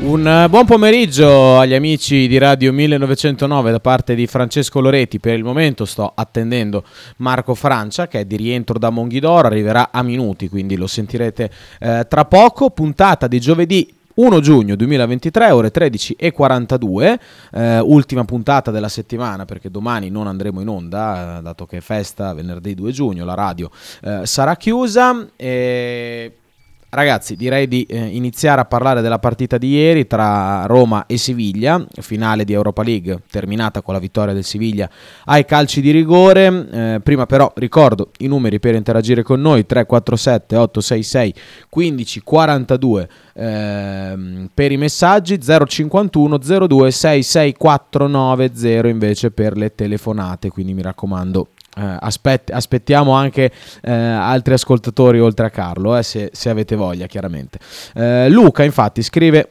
Un eh, buon pomeriggio agli amici di Radio 1909 da parte di Francesco Loretti. Per il momento sto attendendo Marco Francia che è di rientro da Monghidoro, arriverà a minuti, quindi lo sentirete eh, tra poco. Puntata di giovedì 1 giugno 2023, ore 13 e 42, eh, ultima puntata della settimana perché domani non andremo in onda, eh, dato che è festa venerdì 2 giugno, la radio eh, sarà chiusa. E Ragazzi, direi di eh, iniziare a parlare della partita di ieri tra Roma e Siviglia, finale di Europa League, terminata con la vittoria del Siviglia ai calci di rigore. Eh, prima però ricordo i numeri per interagire con noi, 347 866 1542 eh, per i messaggi, 051 02 66490 invece per le telefonate, quindi mi raccomando eh, aspett- aspettiamo anche eh, altri ascoltatori oltre a Carlo, eh, se, se, avete voglia, chiaramente. Eh, Luca, infatti, scrive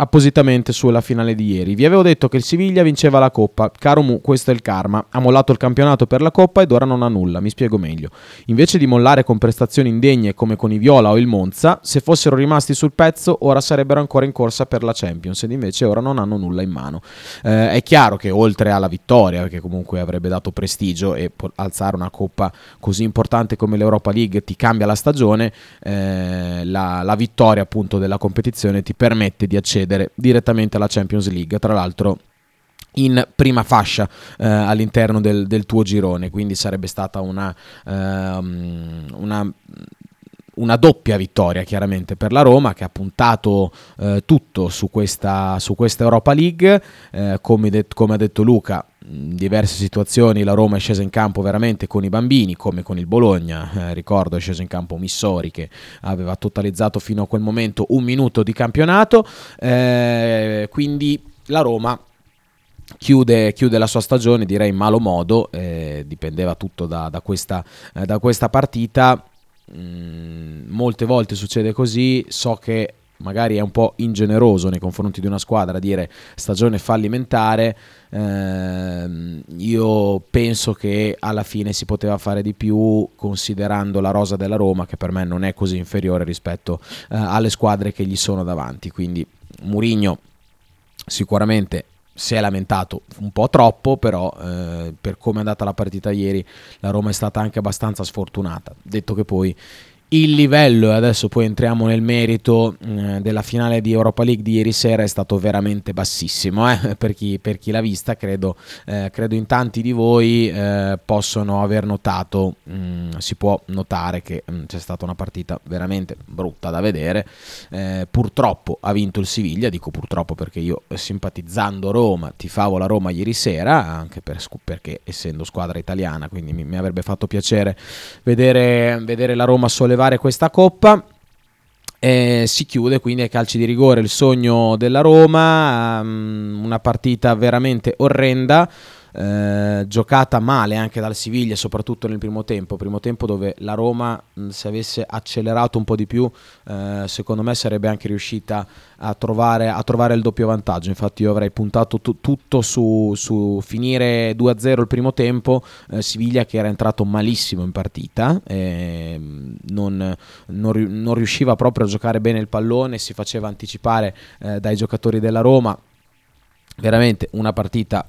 appositamente sulla finale di ieri. Vi avevo detto che il Siviglia vinceva la Coppa. Caro Mu, questo è il karma. Ha mollato il campionato per la Coppa ed ora non ha nulla. Mi spiego meglio. Invece di mollare con prestazioni indegne come con i Viola o il Monza, se fossero rimasti sul pezzo, ora sarebbero ancora in corsa per la Champions ed invece ora non hanno nulla in mano. Eh, è chiaro che oltre alla vittoria, che comunque avrebbe dato prestigio e alzare una Coppa così importante come l'Europa League ti cambia la stagione, eh, la, la vittoria appunto della competizione ti permette di accedere accedere direttamente alla Champions League. Tra l'altro in prima fascia eh, all'interno del, del, tuo girone, quindi sarebbe stata una, ehm, una una doppia vittoria chiaramente per la Roma che ha puntato eh, tutto su questa, su questa, Europa League, eh, come, det- come, ha detto Luca, diverse situazioni la Roma è scesa in campo veramente con i bambini, come con il Bologna, eh, ricordo è sceso in campo Missori che aveva totalizzato fino a quel momento un minuto di campionato, eh, quindi la Roma Chiude, chiude, la sua stagione, direi in malo modo, eh, dipendeva tutto da, da, questa, eh, da questa, partita. Mm, molte volte succede così, so che magari è un po' ingeneroso nei confronti di una squadra dire stagione fallimentare, eh, io penso che alla fine si poteva fare di più considerando la rosa della Roma che per me non è così inferiore rispetto eh, alle squadre che gli sono davanti, quindi Murigno sicuramente si è lamentato un po' troppo, però eh, per come è andata la partita ieri la Roma è stata anche abbastanza sfortunata. Detto che poi il livello, e adesso poi entriamo nel merito eh, della finale di Europa League di ieri sera, è stato veramente bassissimo. Eh? Per, chi, per, chi, l'ha vista, credo, eh, credo, in tanti di voi eh, possono aver notato, mh, mm, si può notare che mh, mm, c'è stata una partita veramente brutta da vedere. Eh, purtroppo ha vinto il Siviglia, dico purtroppo perché io simpatizzando Roma, tifavo la Roma ieri sera, anche per, perché essendo squadra italiana, quindi mi, mi avrebbe fatto piacere vedere, vedere la Roma sollevare sollevare questa coppa. E si chiude quindi ai calci di rigore il sogno della Roma, um, una partita veramente orrenda. Eh, giocata male anche dal Siviglia, soprattutto nel primo tempo. Primo tempo dove la Roma, se avesse accelerato un po' di più, eh, secondo me sarebbe anche riuscita a trovare, a trovare, il doppio vantaggio. Infatti, io avrei puntato t- tutto su, su, finire 2-0 il primo tempo. Eh, Siviglia che era entrato malissimo in partita, non, non, non, riusciva proprio a giocare bene il pallone, si faceva anticipare eh, dai giocatori della Roma. Veramente una partita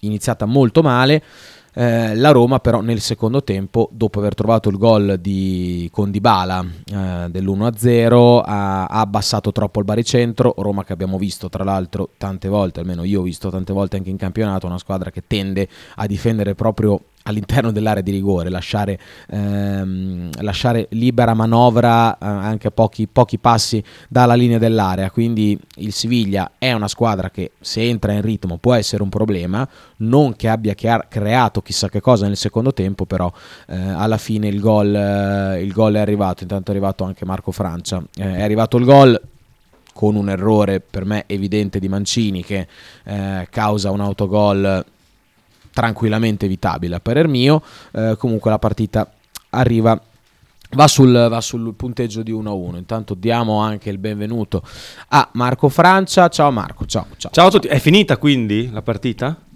iniziata molto male. Eh, la Roma però nel secondo tempo, dopo aver trovato il gol di Condibala eh, dell'1-0, ha, abbassato troppo il baricentro. Roma che abbiamo visto tra l'altro tante volte, almeno io ho visto tante volte anche in campionato, una squadra che tende a difendere proprio all'interno dell'area di rigore, lasciare, ehm, lasciare libera manovra eh, anche pochi, pochi, passi dalla linea dell'area. Quindi il Siviglia è una squadra che se entra in ritmo può essere un problema, non che abbia creato chissà che cosa nel secondo tempo, però eh, alla fine il gol, eh, il gol, è arrivato, intanto è arrivato anche Marco Francia, eh, è arrivato il gol con un errore per me evidente di Mancini che eh, causa un autogol tranquillamente evitabile a parer mio. Eh, comunque la partita arriva Va sul, va sul, punteggio di 1-1. Intanto diamo anche il benvenuto a Marco Francia. Ciao Marco, ciao. Ciao, ciao a tutti. È finita quindi la partita?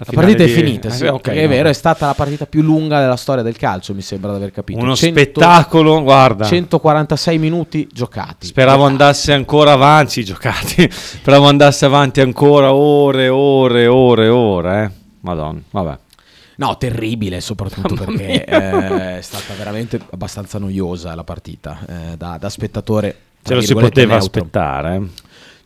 La, la partita di... è finita, sì, eh, okay, è no. vero, è stata la partita più lunga della storia del calcio, mi sembra di aver capito. Uno 100, spettacolo, guarda. 146 minuti giocati. Speravo giocati. andasse ancora avanti, giocati. Speravo andasse avanti ancora ore, ore, ore, ore, eh. Madonna, vabbè. No, terribile soprattutto perché eh, è stata veramente abbastanza noiosa la partita eh, da, da, spettatore. Ce lo si poteva neutro. aspettare.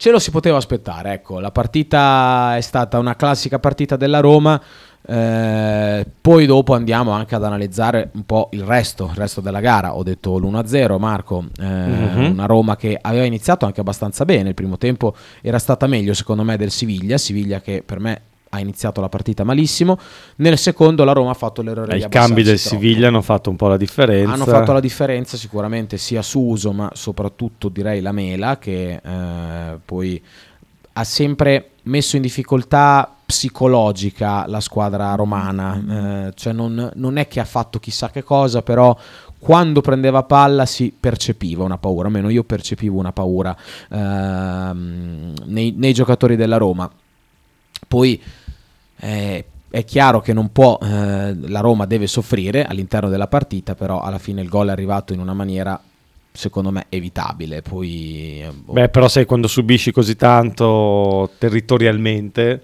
Ce lo si poteva aspettare, ecco, la partita è stata una classica partita della Roma, eh, poi dopo andiamo anche ad analizzare un po' il resto, il resto della gara. Ho detto l'1-0, Marco, eh, mm-hmm. una Roma che aveva iniziato anche abbastanza bene, il primo tempo era stata meglio secondo me del Siviglia, Siviglia che per me ha iniziato la partita malissimo. Nel secondo la Roma ha fatto l'errore eh, I cambi del troppo. Siviglia hanno fatto un po' la differenza. Hanno fatto la differenza sicuramente sia su Uso, ma soprattutto direi la Mela che eh, poi ha sempre messo in difficoltà psicologica la squadra romana, eh, cioè non, non, è che ha fatto chissà che cosa, però quando prendeva palla si percepiva una paura, almeno io percepivo una paura ehm, nei, nei giocatori della Roma. Poi eh, è chiaro che non può, eh, la Roma deve soffrire all'interno della partita, però alla fine il gol è arrivato in una maniera secondo me evitabile. Poi, eh, boh. Beh, però sai quando subisci così tanto territorialmente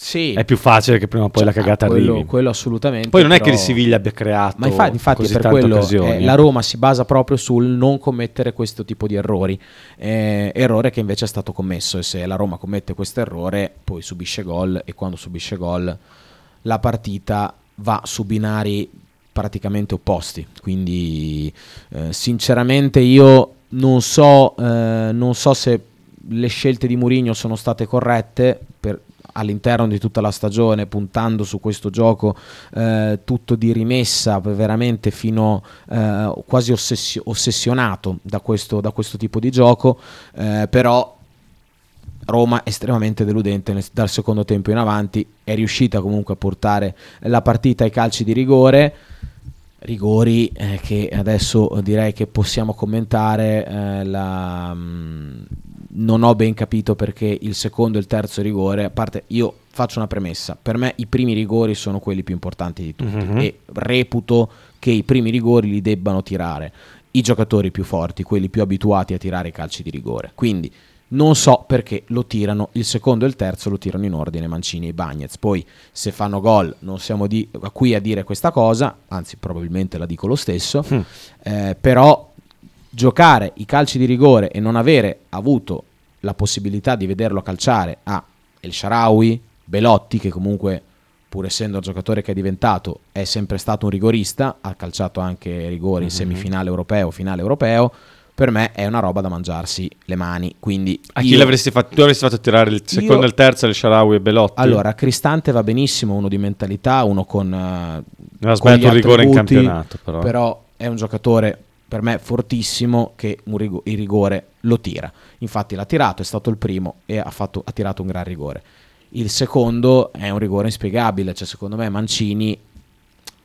sì. È più facile che prima o poi cioè, la cagata ah, quello, arrivi. Quello assolutamente. Poi non però... è che il Siviglia abbia creato. Ma infatti, infatti per quello eh, la Roma si basa proprio sul non commettere questo tipo di errori. Eh, errore che invece è stato commesso. E se la Roma commette questo errore, poi subisce gol. E quando subisce gol, la partita va su binari praticamente opposti. Quindi, eh, sinceramente, io non so, eh, non so se le scelte di Mourinho sono state corrette. Per, all'interno di tutta la stagione puntando su questo gioco eh, tutto di rimessa veramente fino eh, quasi ossessio- ossessionato da questo, da questo, tipo di gioco. Eh, però Roma estremamente deludente dal secondo tempo in avanti è riuscita comunque a portare la partita ai calci di rigore rigori eh, che adesso direi che possiamo commentare eh, la, mh, mm, non ho ben capito perché il secondo e il terzo rigore, a parte io faccio una premessa, per me i primi rigori sono quelli più importanti di tutti mm-hmm. e reputo che i primi rigori li debbano tirare i giocatori più forti, quelli più abituati a tirare i calci di rigore. Quindi non so perché lo tirano il secondo e il terzo lo tirano in ordine Mancini e Bagnez. Poi se fanno gol non siamo di, qui a dire questa cosa, anzi probabilmente la dico lo stesso, mm. eh, però giocare i calci di rigore e non avere avuto la possibilità di vederlo calciare a El Sharawi, Belotti che comunque pur essendo il giocatore che è diventato è sempre stato un rigorista, ha calciato anche rigori in mm-hmm. semifinale europeo, finale europeo, per me è una roba da mangiarsi le mani. Quindi a chi l'avresti fatto? Tu avresti fatto tirare il secondo e il terzo, il Sharawi e Belotti? Allora, Cristante va benissimo, uno di mentalità, uno con... Uh, ha sbagliato un rigore in campionato, però. però è un giocatore per me fortissimo che rigo- il rigore lo tira. Infatti l'ha tirato, è stato il primo e ha, fatto, ha tirato un gran rigore. Il secondo è un rigore inspiegabile, cioè secondo me Mancini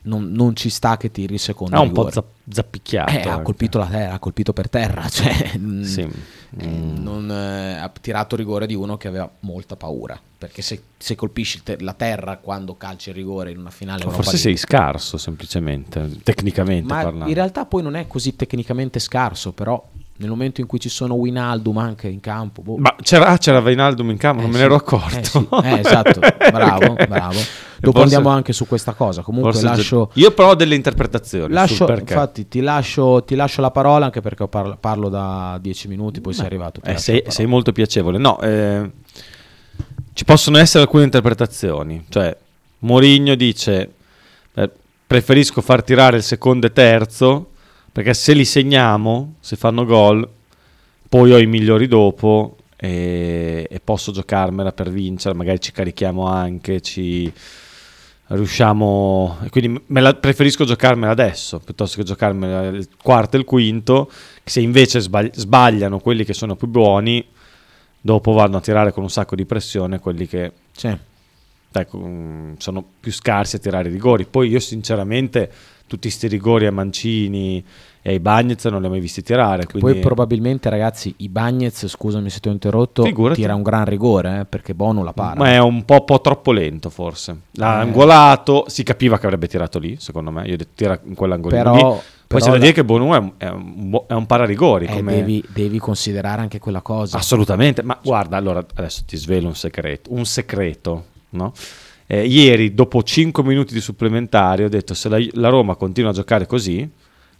non, non, ci sta che tiri il secondo. Ha un po' zapp- zappicchiato. Eh, ha colpito la terra, ha colpito per terra. Cioè, mm, sì. eh, mm. non, eh, ha tirato rigore di uno che aveva molta paura. Perché se, se colpisci te- la terra quando calci il rigore in una finale. Forse Europa sei scarso semplicemente, tecnicamente Ma parlando. In realtà poi non è così tecnicamente scarso, però nel momento in cui ci sono Winaldum anche in campo. Boh. Ma c'era, c'era Winaldum in campo, eh, non me ne ero accorto. Eh, sì. eh, esatto, bravo, bravo. Dopo forse, andiamo anche su questa cosa. Comunque lascio... Io però ho delle interpretazioni. Lascio, infatti ti lascio, ti lascio, la parola anche perché parlo, parlo da dieci minuti, poi Beh, sei arrivato. Eh, sei, sei, molto piacevole. No, eh, ci possono essere alcune interpretazioni. Cioè, Mourinho dice, eh, preferisco far tirare il secondo e terzo perché se li segniamo, se fanno gol, poi ho i migliori dopo e, e posso giocarmela per vincere, magari ci carichiamo anche, ci riusciamo... Quindi me la, preferisco giocarmela adesso piuttosto che giocarmela il quarto e il quinto, se invece sbagliano quelli che sono più buoni, dopo vanno a tirare con un sacco di pressione quelli che... Sì ecco, mm, sono più scarsi a tirare i rigori. Poi io sinceramente tutti questi rigori a Mancini e ai Bagnets non li ho mai visti tirare. Quindi... Poi probabilmente ragazzi i Bagnets, scusami se ti ho interrotto, Figurati. tira un gran rigore eh, perché Bono la para. Ma è un po', po' troppo lento forse. L'ha Eh. angolato, si capiva che avrebbe tirato lì, secondo me. Io ho detto tira in quell'angolino Però- lì. Poi c'è da dire che Bono è un, è un, bo- è un pararigori. Eh, devi, devi considerare anche quella cosa. Assolutamente, ma guarda, allora adesso ti svelo un segreto, un segreto, no? Eh, ieri, dopo 5 minuti di supplementari, ho detto se la, la Roma continua a giocare così,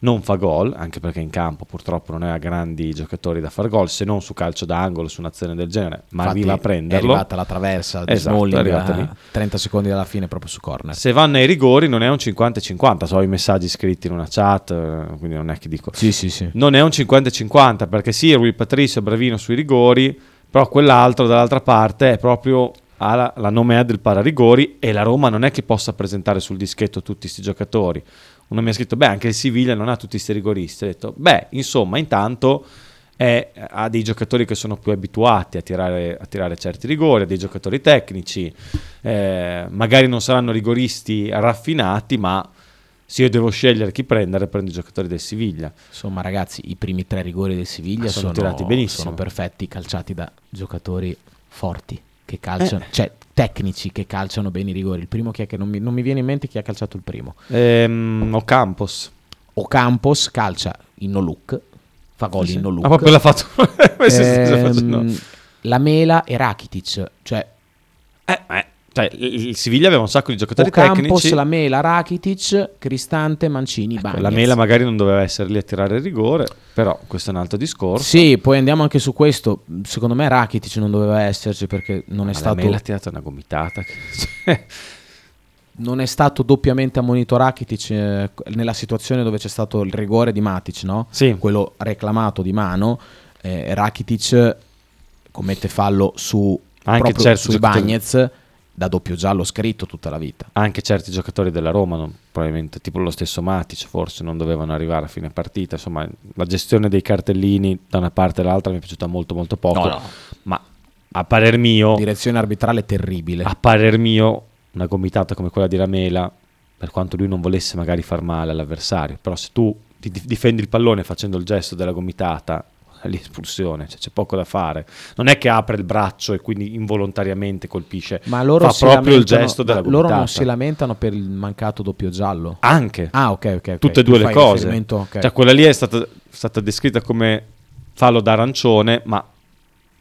non fa gol, anche perché in campo purtroppo non ha grandi giocatori da far gol, se non su calcio d'angolo, su un'azione del genere, ma Infatti, arriva a È prenderlo. arrivata la traversa di Esatto, è Smalling a lì. 30 secondi dalla fine proprio su corner. Se vanno ai rigori non è un 50-50, so i messaggi scritti in una chat, eh, quindi non è che dico... Sì, sì, sì. Non è un 50-50 perché sì, Rui Patricio è bravino sui rigori, però quell'altro dall'altra parte è proprio ha la, la nomea del pararigori e la Roma non è che possa presentare sul dischetto tutti questi giocatori. Uno mi ha scritto, beh, anche il Siviglia non ha tutti questi rigoristi. Ho detto, beh, insomma, intanto è- ha dei giocatori che sono più abituati a tirare, a tirare certi rigori, ha dei giocatori tecnici, eh, magari non saranno rigoristi raffinati, ma se io devo scegliere chi prendere, prendo i giocatori del Siviglia. Insomma, ragazzi, i primi tre rigori del Siviglia Ah, sono sono, tirati benissimo. sono perfetti, calciati da giocatori forti che calciano, cioè tecnici che calciano bene i rigori. Il primo chi è che non mi, non mi viene in mente chi ha calciato il primo. Ehm, o Campos. O Campos calcia in no look, fa gol in no look. Ah, proprio l'ha fatto. Ehm, la Mela e Rakitic, cioè Eh, eh, cioè, il Siviglia aveva un sacco di giocatori o Campos, tecnici. la Mela, Rakitic, Cristante, Mancini, Ecco, Bagnez. la Mela magari non doveva essere lì a tirare il rigore, però questo è un altro discorso. Sì, poi andiamo anche su questo. Secondo me Rakitic non doveva esserci perché non è, Ma stato, La Mela ha tirato una gomitata. non è stato doppiamente ammonito Rakitic eh, nella situazione dove c'è stato il rigore di Matic, no? Sì. quello reclamato di mano. Eh, Rakitic commette fallo su Anche proprio sui giocatori- Bagnez da doppio giallo scritto tutta la vita. anche certi giocatori della Roma, non- probabilmente tipo lo stesso Matic, forse non dovevano arrivare a fine partita. Insomma, la gestione dei cartellini da una parte e dall'altra mi è piaciuta molto molto poco. No, no. Ma a parer mio, Direzione arbitrale terribile. a parer mio, una gomitata come quella di Ramela, per quanto lui non volesse magari far male all'avversario, però se tu ti dif- difendi il pallone facendo il gesto della gomitata, è lì espulsione, cioè, c'è poco da fare. Non è che apre il braccio e quindi involontariamente colpisce, Ma loro fa proprio il gesto della ma gomitata. Loro non si lamentano per il mancato doppio giallo. Anche. Ah, ok, ok. ok. tutte e due le cose. riferimento- ok. Cioè, quella lì è stata, stata descritta come fallo d'arancione, ma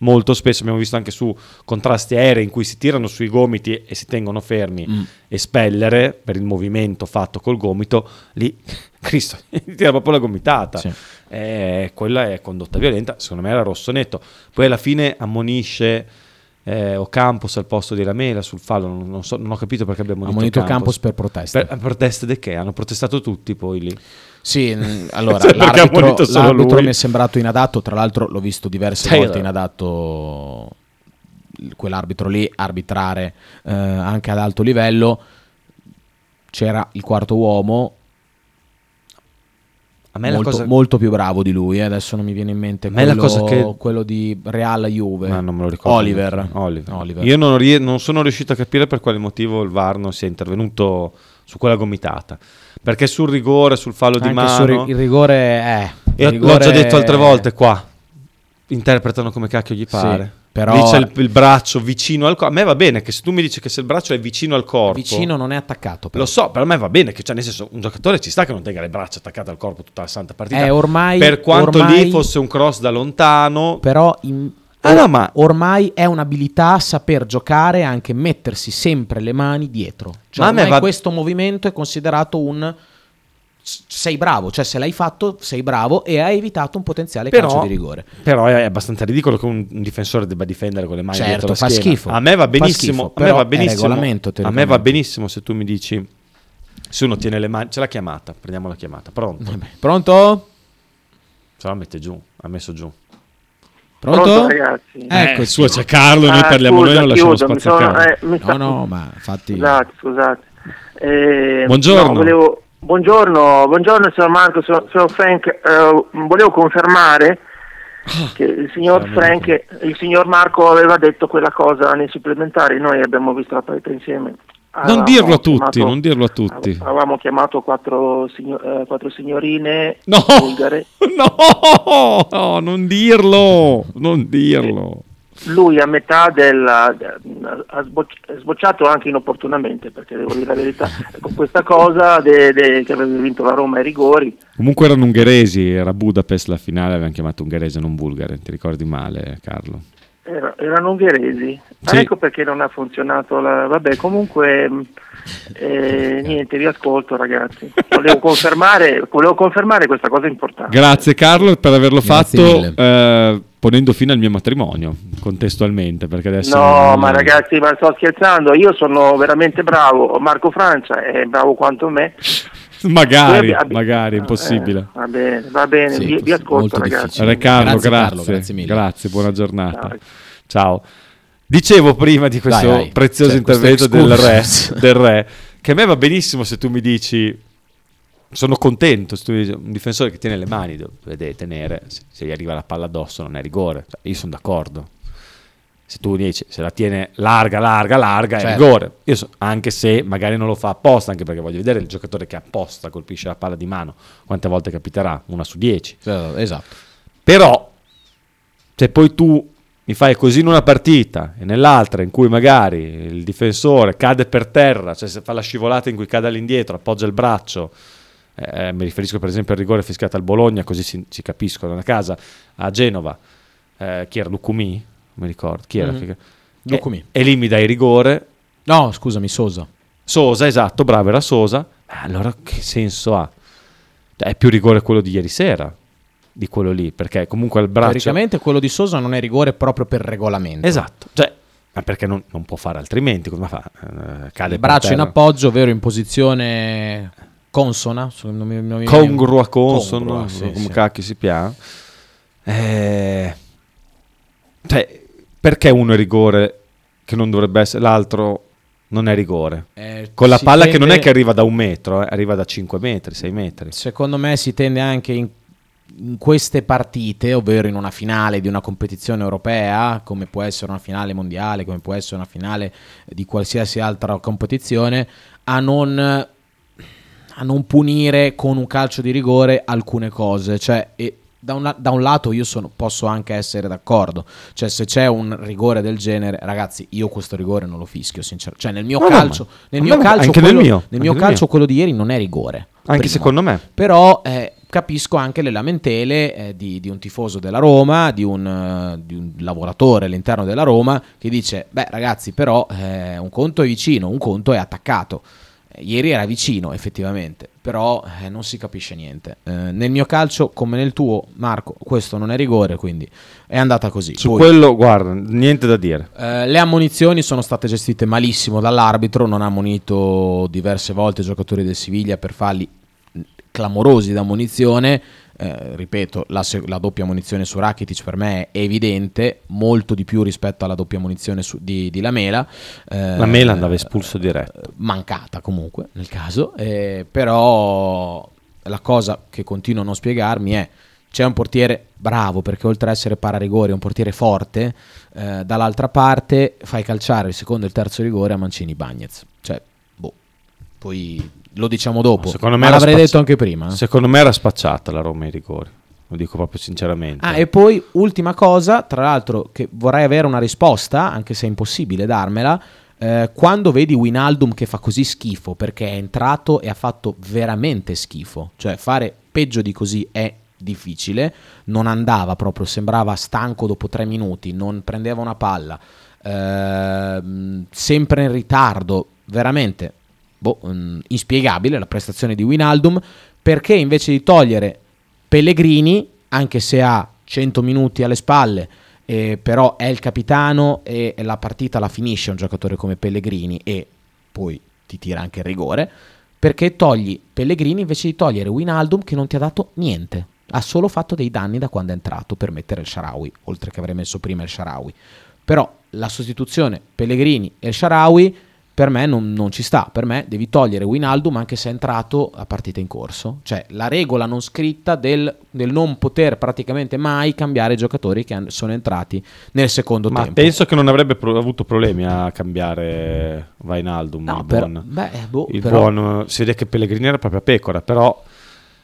molto spesso abbiamo visto anche su contrasti aerei in cui si tirano sui gomiti e si tengono fermi Mm. e spellere per il movimento fatto col gomito, lì Cristo gli tira proprio la gomitata. Sì. Eh, quella è condotta violenta, secondo me era rosso netto. Poi alla fine ammonisce eh, Ocampos al posto di Lamela sul fallo, non, non so- non ho capito perché abbiamo Ha monito Campos per protesta. per, proteste di che? Hanno protestato tutti poi lì. Sì, allora Cioè, l'arbitro, l'arbitro mi è sembrato inadatto, tra l'altro l'ho visto diverse Taylor. volte inadatto quell'arbitro lì arbitrare eh, anche ad alto livello. C'era il quarto uomo A me la molto, cosa molto più bravo di lui, eh, adesso non mi viene in mente me la quello, cosa che- quello di Real Juve. Ma non me lo ricordo. Oliver. Oliver. Oliver. Io non, rie- non sono riuscito a capire per quale motivo il VAR non sia intervenuto su quella gomitata. Perché sul rigore, sul fallo di Anche mano. sul ri- il rigore è e il l'ho già rigore- detto altre volte qua. Interpretano come cacchio gli pare. però- Lì c'è il, il braccio vicino al corpo. A me va bene che se tu mi dici che se il braccio è vicino al corpo. vicino non è attaccato. però. Lo so, per me va bene, che cioè, nel senso, un giocatore ci sta che non tenga le braccia attaccate al corpo tutta la santa partita. Eh, ormai- per quanto ormai- lì fosse un cross da lontano, Però in- Ah, no, ma- ormai è un'abilità saper giocare e anche mettersi sempre le mani dietro. Cioè, Ma va- questo movimento è considerato un sei bravo, cioè se l'hai fatto sei bravo e hai evitato un potenziale Però- calcio di rigore. Però è abbastanza ridicolo che un, un difensore debba difendere con le mani Certo, dietro fa schiena. schifo. A me va benissimo, schifo, a me va benissimo. a me va benissimo se tu mi dici se uno tiene le mani, c'è la chiamata, prendiamo la chiamata. Pronto? Vabbè. Pronto? Se la mette giù, ha messo giù. Pronto? Pronto, ragazzi? Ecco, Eh, sua c'è Carlo, noi Ah, parliamo scusa, noi non lasciamo chiudo, spazio a sono- Carlo. eh, mi No, sta- no, ma infatti Scusate, scusate. Eh, Buongiorno. no, volevo- buongiorno, buongiorno signor Marco, sono, sono Frank. eh, volevo confermare che il signor. Frank, il signor Marco aveva detto quella cosa nei supplementari, noi abbiamo visto la partita insieme. Non dirlo a tutti, chiamato- non dirlo a tutti. Avevamo chiamato quattro, signo- eh, quattro signorine No, bulgare. no, no, non dirlo, non dirlo. Lui a metà ha sboc- ha sbocciato anche inopportunamente, perché devo dire la verità, con questa cosa de- de- che aveva vinto la Roma ai rigori. Comunque erano ungheresi, era Budapest la finale, avevano chiamato ungherese, non bulgare, ti ricordi male Carlo? Era- erano ungheresi. Ma Sì. Ecco perché non ha funzionato. La... Vabbè, comunque, mh, eh, niente, vi ascolto ragazzi. Volevo confermare, volevo confermare questa cosa importante. Grazie Carlo per averlo Grazie fatto eh, ponendo fine al mio matrimonio, contestualmente, perché adesso... No, non- ma ragazzi, ma sto scherzando. Io sono veramente bravo. Marco Francia è bravo quanto me. Magari, Noi abbi- magari, è eh, impossibile. va bene, va bene, Sì, vi, vi ascolto ragazzi. Re Carlo, Grazie, grazie, Carlo, grazie mille. grazie, buona giornata. Ciao. Ciao. Dicevo prima di questo Vai, vai. prezioso Cioè, questo intervento del re, del re, che a me va benissimo se tu mi dici sono contento, se tu mi dici, un difensore che tiene le mani deve deve tenere, se, se gli arriva la palla addosso non è rigore, Cioè, io sono d'accordo. Se tu dici se la tiene larga, larga, larga è Certo. rigore. Io so- anche se magari non lo fa apposta, anche perché voglio vedere il giocatore che apposta colpisce la palla di mano, quante volte capiterà? Una su dieci. Esatto. Però, se poi tu mi fai così in una partita e nell'altra in cui magari il difensore cade per terra, cioè se fa la scivolata in cui cade all'indietro, appoggia il braccio, eh, mi riferisco per esempio al rigore fischiato al Bologna, così si, si capiscono da casa, a Genova, eh, chi era Lucumi? Mi ricordo, chi era? Mhm. Figa- Lucumi. E, e lì mi dai rigore, No, scusami, Sosa. Sosa, esatto, bravo, era Sosa. Eh, allora che senso ha? Cioè, è più rigore quello di ieri sera di quello lì, perché comunque il braccio... Teoricamente quello di Sosa non è rigore proprio per regolamento. Esatto, cioè, ma perché non, non può fare altrimenti? Come fa? Eh, cade Il braccio in appoggio, ovvero in posizione consona. non mi- non mi- Congrua, consono, Congrua, sì, come sì. cacchio si piace. Eh, cioè, perché uno è rigore che non dovrebbe essere, l'altro non è rigore? Eh, Con la palla che non è tende- che arriva da un metro, eh, arriva da 5 metri, 6 metri. Secondo me si tende anche in, in queste partite, ovvero in una finale di una competizione europea, come può essere una finale mondiale, come può essere una finale di qualsiasi altra competizione, a non, a non punire con un calcio di rigore alcune cose. Cioè, e da, un, da un lato io sono- posso anche essere d'accordo, cioè se c'è un rigore del genere, ragazzi, io questo rigore non lo fischio, sinceramente. Cioè nel mio No, no, calcio, ma- nel mio calcio, anche nel quello, mio, nel mio calcio mio. quello di ieri non è rigore. Anche primo. secondo me. Però eh, capisco anche le lamentele eh, di, di un tifoso della Roma, di un, eh, di un lavoratore all'interno della Roma che dice, beh ragazzi però eh, un conto è vicino, un conto è attaccato. Ieri era vicino effettivamente, però eh, non si capisce niente. Eh, nel mio calcio, come nel tuo, Marco, questo non è rigore, quindi è andata così. Su Poi- quello, guarda, niente da dire. eh, le ammonizioni sono state gestite malissimo dall'arbitro, non ha ammonito diverse volte i giocatori del Siviglia per falli mh, clamorosi da ammonizione. Eh, ripeto, la, la doppia ammonizione su Rakitic per me è evidente, molto di più rispetto alla doppia ammonizione su- di, di Lamela. Eh, La Mela andava espulso diretto. mancata comunque nel caso, eh, però la cosa che continuo a non spiegarmi è c'è un portiere bravo perché oltre ad essere pararigori è un portiere forte, eh, dall'altra parte fai calciare il secondo e il terzo rigore a Mancini Bagnez, cioè boh, poi lo diciamo dopo, Secondo me ma l'avrei spazio- detto anche prima. eh. Secondo me era spacciata la Roma ai rigori. Lo dico proprio sinceramente. Ah, e poi ultima cosa, tra l'altro, che vorrei avere una risposta, anche se è impossibile darmela. eh, quando vedi Winaldum che fa così schifo perché è entrato e ha fatto veramente schifo, cioè fare peggio di così è difficile, non andava proprio, sembrava stanco dopo tre minuti, non prendeva una palla, ehm, sempre in ritardo, veramente boh, mm, inspiegabile la prestazione di Winaldum, perché invece di togliere Pellegrini, anche se ha 100 minuti alle spalle, eh, però è il capitano e la partita la finisce un giocatore come Pellegrini e poi ti tira anche il rigore, perché togli Pellegrini invece di togliere Winaldum che non ti ha dato niente, ha solo fatto dei danni da quando è entrato per mettere il Sharawi, oltre che avrei messo prima il Sharawi. Però la sostituzione Pellegrini e il Sharawi per me non, non ci sta. Per me devi togliere Winaldum anche se è entrato a partita in corso. Cioè la regola non scritta del, del non poter praticamente mai cambiare i giocatori che sono entrati nel secondo Ma tempo. penso che non avrebbe pro- avuto problemi a cambiare Vainaldum. No, il per- buon, beh, boh, il però- buon- si vede che Pellegrini era proprio a pecora, però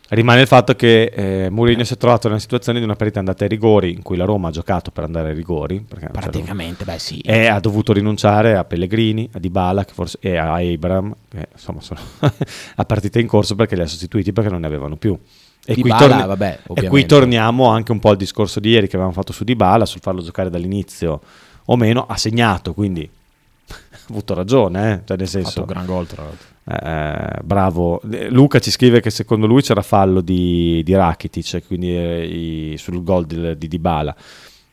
rimane il fatto che eh, Mourinho si è trovato nella situazione di una partita andata ai rigori, in cui la Roma ha giocato per andare ai rigori, praticamente, beh sì. e ha dovuto rinunciare a Pellegrini, a Dybala che forse, e a Abram, che insomma sono a partita in corso perché li ha sostituiti perché non ne avevano più. E qui, torni- vabbè, e qui torniamo anche un po' al discorso di ieri che avevamo fatto su Dybala, sul farlo giocare dall'inizio o meno, ha segnato, quindi ha avuto ragione, eh? cioè nel ha fatto senso, un gran gol tra l'altro. Eh, bravo. Luca ci scrive che secondo lui c'era fallo di, di Rakitic, quindi eh, i- sul gol di, di Dybala.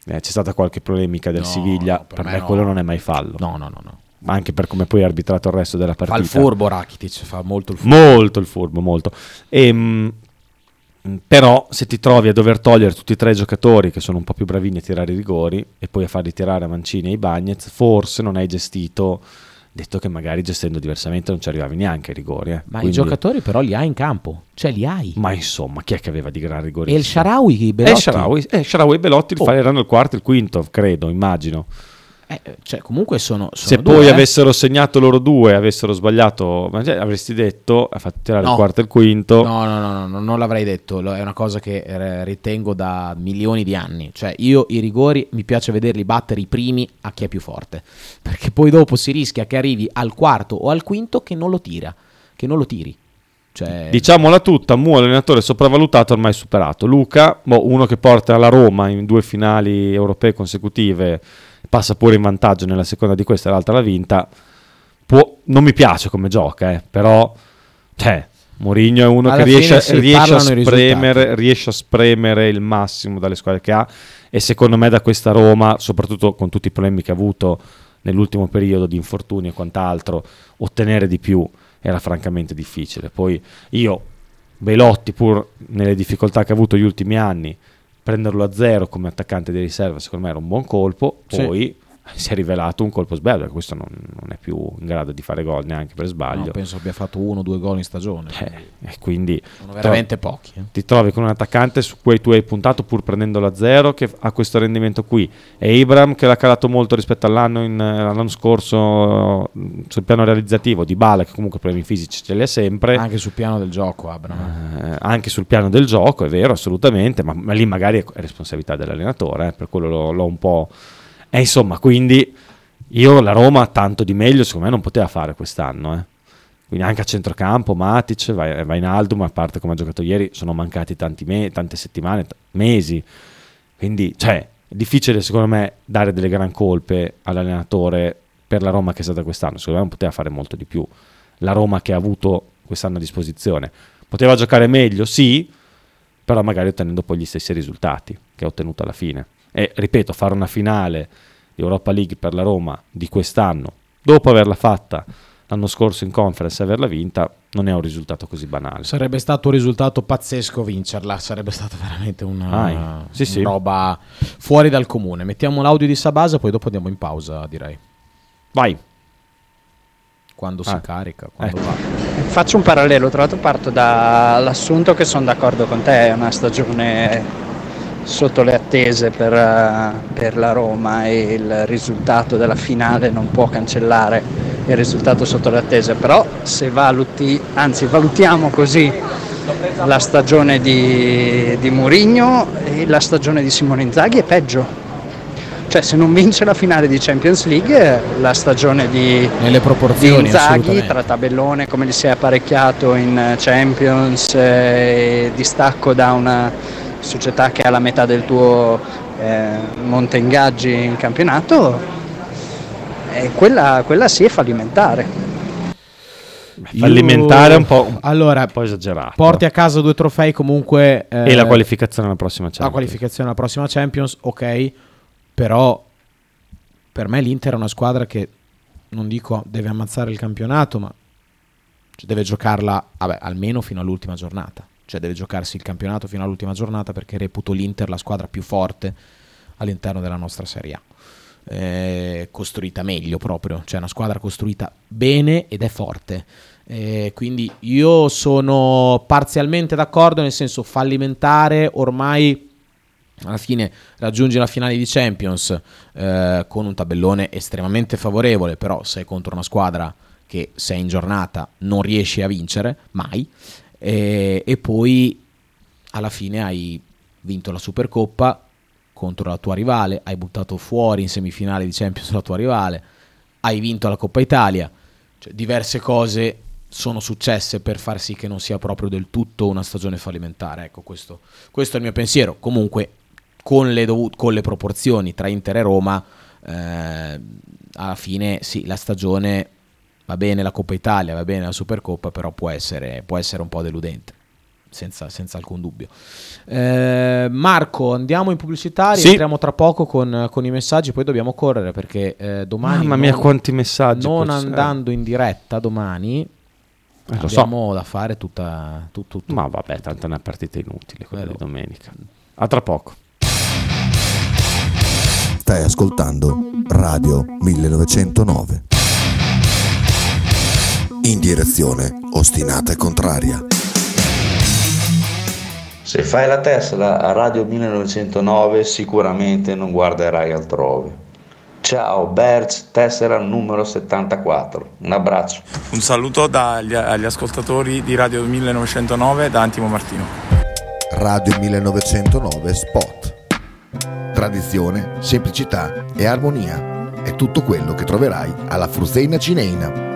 Eh, c'è stata qualche polemica del No, Siviglia, no, per per, me me, no. quello non è mai fallo. No, no, no, no. Anche per come poi ha arbitrato il resto della Fa partita. il furbo Rakitic, fa molto il furbo. Molto il furbo, molto. Ehm, però se ti trovi a dover togliere tutti e tre i giocatori che sono un po' più bravini a tirare i rigori e poi a farli tirare a Mancini e i Bagnets, forse non hai gestito, detto che magari gestendo diversamente non ci arrivavi neanche ai rigori. eh. Ma Quindi- i giocatori però li hai in campo, cioè li hai. Ma insomma, chi è che aveva di gran rigori? E il Sharawi, Eh, Belotti. Sharawi, eh, Sharawi e Belotti il Oh. erano il quarto e il quinto, credo, immagino. Eh, cioè comunque sono, sono Se due, poi eh. avessero segnato loro due, avessero sbagliato, avresti detto, ha fatto tirare No. il quarto e il quinto. No, no, no, no, no, non l'avrei detto, è una cosa che eh, ritengo da milioni di anni. Cioè, io i rigori mi piace vederli battere i primi a chi è più forte, perché poi dopo si rischia che arrivi al quarto o al quinto che non lo tira, che non lo tiri. Cioè, Diciamola tutta, Mu allenatore sopravvalutato ormai superato. Luca, boh, uno che porta la Roma in due finali europee consecutive, passa pure in vantaggio nella seconda di questa l'altra l'ha vinta. Può- non mi piace come gioca, eh, però cioè, Mourinho è uno Alla che riesce, riesce a spremere, riesce a spremere il massimo dalle squadre che ha e secondo me da questa Roma, soprattutto con tutti i problemi che ha avuto nell'ultimo periodo di infortuni e quant'altro, ottenere di più era francamente difficile. Poi io, Belotti, pur nelle difficoltà che ha avuto gli ultimi anni, prenderlo a zero come attaccante di riserva, secondo me era un buon colpo. Sì. Si è rivelato un colpo sbaglio, perché questo non, non è più in grado di fare gol neanche per no, sbaglio. penso abbia fatto uno o due gol in stagione. Eh, e quindi Sono veramente pochi. eh. ti trovi con un attaccante su cui tu hai puntato pur prendendolo a zero che ha questo rendimento qui e Ibram che l'ha calato molto rispetto all'anno, in- l'anno scorso sul piano realizzativo di Bala che comunque problemi fisici ce li ha sempre Anche sul piano del gioco, Abram. eh, anche sul piano del gioco è vero assolutamente ma, ma lì magari è è responsabilità dell'allenatore eh, per quello l'ho, l'ho un po' e insomma quindi io la Roma tanto di meglio secondo me non poteva fare quest'anno eh. quindi anche a centrocampo Matic, vai, vai in Aldum a parte come ha giocato ieri sono mancati me- tante settimane, t- mesi. Quindi cioè è difficile secondo me dare delle gran colpe all'allenatore per la Roma che è stata quest'anno. Secondo me non poteva fare molto di più. La Roma che ha avuto quest'anno a disposizione. Poteva giocare meglio? Sì però magari ottenendo poi gli stessi risultati che ha ottenuto alla fine e ripeto fare una finale di Europa League per la Roma di quest'anno dopo averla fatta l'anno scorso in conference e averla vinta non è un risultato così banale Sarebbe stato un risultato pazzesco vincerla, sarebbe stata veramente una. Sì, sì. una roba fuori dal comune. Mettiamo l'audio di Sabasa, poi dopo andiamo in pausa, direi. vai Quando Ah. si carica, quando va. Faccio un parallelo, tra l'altro parto dall'assunto che sono d'accordo con te, è una stagione sotto le attese per, eh, per la Roma e il risultato della finale non può cancellare il risultato sotto le attese, però se valuti, anzi valutiamo così la stagione di, di Mourinho e la stagione di Simone Inzaghi è peggio. Cioè se non vince la finale di Champions League la stagione di, di Inzaghi tra tabellone come li si è apparecchiato in Champions eh, distacco da una società che ha la metà del tuo eh, monte ingaggi in campionato eh, quella, quella sì è fallimentare fallimentare è un po', un Allora, po' esagerato porti a casa due trofei comunque... eh, e la qualificazione alla prossima la Champions. qualificazione alla prossima Champions, ok, però per me l'Inter è una squadra che, non dico deve ammazzare il campionato, ma cioè, deve giocarla vabbè, almeno fino all'ultima giornata. Cioè deve giocarsi il campionato fino all'ultima giornata perché reputo l'Inter la squadra più forte all'interno della nostra Serie A. eh, costruita meglio proprio, cioè una squadra costruita bene ed è forte. Eh, quindi io sono parzialmente d'accordo, nel senso fallimentare ormai alla fine raggiungi la finale di Champions eh, con un tabellone estremamente favorevole, però sei contro una squadra che sei in giornata non riesci a vincere mai e, e poi alla fine hai vinto la Supercoppa contro la tua rivale, hai buttato fuori in semifinale di Champions la tua rivale, hai vinto la Coppa Italia, cioè, diverse cose sono successe per far sì che non sia proprio del tutto una stagione fallimentare. Ecco, questo, questo è il mio pensiero. Comunque, con le, dovut- con le proporzioni tra Inter e Roma, eh, alla fine sì, la stagione va bene la Coppa Italia, va bene la Supercoppa, però può essere, può essere un po' deludente. Senza, senza alcun dubbio. Eh, Marco, andiamo in pubblicità, Sì. rientriamo tra poco con, con i messaggi, poi dobbiamo correre perché eh, domani... Mamma mia, non- quanti messaggi. non andando in diretta domani Eh, lo so. abbiamo da fare tutta, tu- tutto. Ma vabbè, tanto è una partita inutile quella di domenica. A tra poco. Stai ascoltando Radio 1909. In direzione ostinata e contraria. Se fai la Tesla a Radio 1909 sicuramente non guarderai altrove. Ciao Berz, tessera numero 74. Un abbraccio. Un saluto dagli, agli ascoltatori di Radio 1909 da Antimo Martino. Radio 1909 Spot. Tradizione, semplicità e armonia è tutto quello che troverai alla Fruzeina Cineina.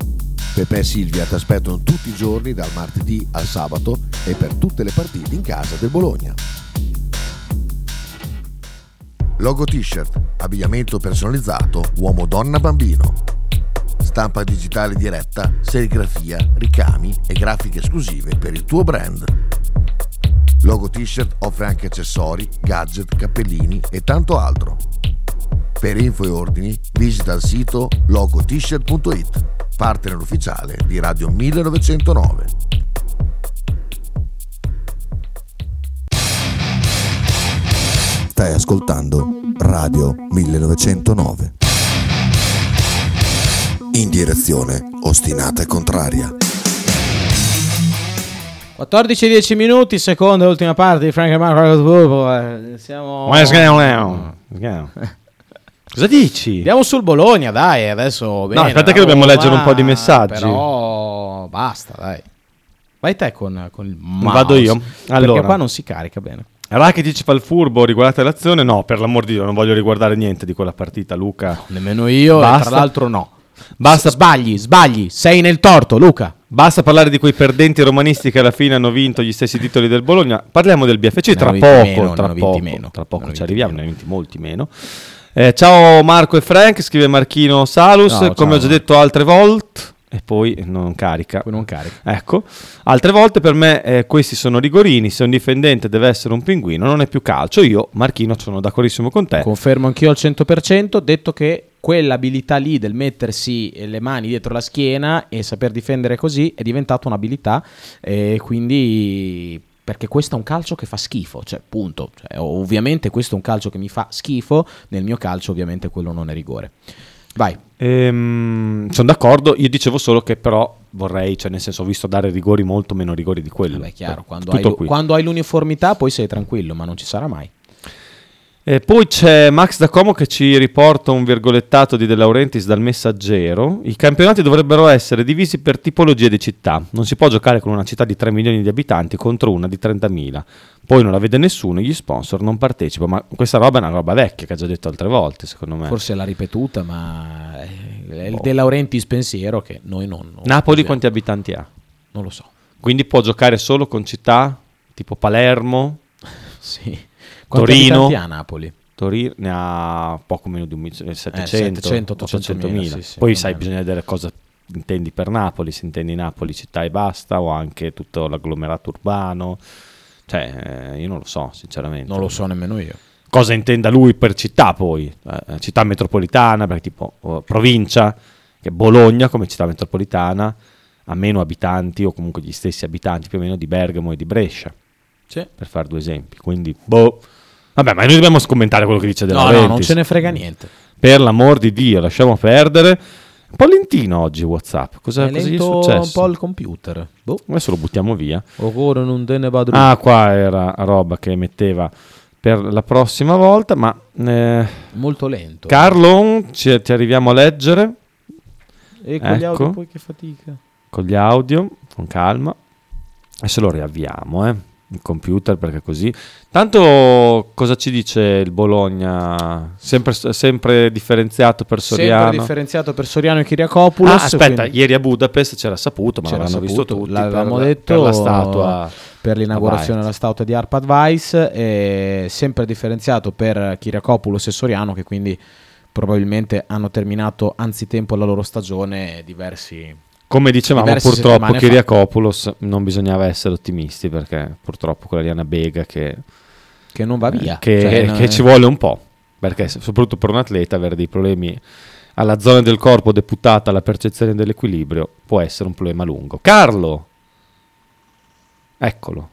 Pepe e Silvia ti aspettano tutti i giorni dal martedì al sabato e per tutte le partite in casa del Bologna. Logo t-shirt, abbigliamento personalizzato uomo, donna, bambino. Stampa digitale diretta, serigrafia, ricami e grafiche esclusive per il tuo brand. Logo t-shirt offre anche accessori, gadget, cappellini e tanto altro. Per info e ordini visita il sito logotshirt.it, partner ufficiale di Radio 1909. Stai ascoltando Radio 1909. In direzione ostinata e contraria. 14 e 10 minuti, seconda e ultima parte di Frank e Marco. eh, Siamo... Cosa dici? Andiamo sul Bologna, dai, adesso... bene, aspetta che dobbiamo Roma, leggere un po' di messaggi. Però basta, dai. Vai te con, con il mouse. Vado io? Perché Allora. qua non si carica bene. Rakitic fa il furbo, riguardate l'azione? No, per l'amor di Dio, non voglio riguardare niente di quella partita, Luca. Nemmeno io, Basta. tra l'altro no. Basta, Sbagli, sbagli, sei nel torto, Luca. basta parlare di quei perdenti romanisti che alla fine hanno vinto gli stessi titoli del Bologna. Parliamo del BFC Ne tra poco, meno, tra poco, meno. tra poco hanno ci vinti arriviamo, meno. ne hanno vinti molti meno. Eh, ciao Marco e Frank, scrive Marchino Salus, Ciao, come ho già detto altre volte, e poi non carica. Poi non carica. Ecco, altre volte per me eh, questi sono rigorini, se un difendente deve essere un pinguino non è più calcio. Io, Marchino, sono d'accordissimo con te. Confermo anch'io al 100%, detto che quell'abilità lì del mettersi le mani dietro la schiena e saper difendere così è diventata un'abilità e quindi perché questo è un calcio che fa schifo, cioè punto. Cioè, ovviamente questo è un calcio che mi fa schifo, nel mio calcio ovviamente quello non è rigore. Vai. Ehm, sono d'accordo, io dicevo solo che però vorrei, cioè nel senso ho visto dare rigori molto meno rigori di quello. Beh, chiaro, quando Tutto hai, quando hai l'uniformità poi sei tranquillo, ma non ci sarà mai. E poi c'è Max da Como che ci riporta un virgolettato di De Laurentiis dal messaggero. I campionati dovrebbero essere divisi per tipologie di città. Non si può giocare con una città di 3 milioni di abitanti contro una di 30.000. Poi non la vede nessuno, gli sponsor non partecipano. Ma questa roba è una roba vecchia che ha già detto altre volte, secondo me. Forse l'ha ripetuta, ma è il Boh. De Laurentiis pensiero che noi non... non Napoli quanti abitanti ha? Non lo so. Quindi può giocare solo con città tipo Palermo, Sì. Quanti Torino. ha Napoli? Torino ne ha poco meno di un mil- eh, 700, 700, 800 800.000, mila. sì, sì, Poi sai, bisogna vedere cosa intendi per Napoli, se intendi Napoli città e basta o anche tutto l'agglomerato urbano. Cioè, eh, io non lo so, sinceramente. Non lo so nemmeno io. Cosa intenda lui per città poi? Eh, città metropolitana, perché tipo oh, provincia, che Bologna come città metropolitana ha meno abitanti o comunque gli stessi abitanti più o meno di Bergamo e di Brescia Sì. per fare due esempi. Quindi, boh. Vabbè, ma noi dobbiamo scommentare quello che dice De No, no, non ce ne frega niente. Per l'amor di Dio, lasciamo perdere. Un po' lentino oggi WhatsApp. Cosa, è cosa gli è successo? un po' il computer. Boh. Adesso lo buttiamo via. Ora non te ne vado Ah, qua era roba che metteva per la prossima volta, ma eh, Molto lento. Carlo, ci, ti arriviamo a leggere e con gli ecco. audio poi che fatica. con gli audio, con calma. Adesso lo riavviamo, eh, il computer, perché così. Tanto cosa ci dice il Bologna? Sempre, sempre differenziato per Soriano? Sempre differenziato per Soriano e Kiriakopoulos. Ah, aspetta, quindi ieri a Budapest c'era saputo, ma c'era l'avranno visto saputo, tutti l'avevamo per, detto per la statua. per l'inaugurazione a della statua di Arpad Weiss sempre differenziato per Kiriakopoulos e Soriano che quindi probabilmente hanno terminato anzitempo la loro stagione diversi Come dicevamo, purtroppo. Kiriakopoulos non bisognava essere ottimisti perché purtroppo quella Anna Bega che, che non va via che, Cioè, no- che ci vuole un po', perché soprattutto per un atleta avere dei problemi alla zona del corpo deputata alla percezione dell'equilibrio può essere un problema lungo. Carlo, eccolo.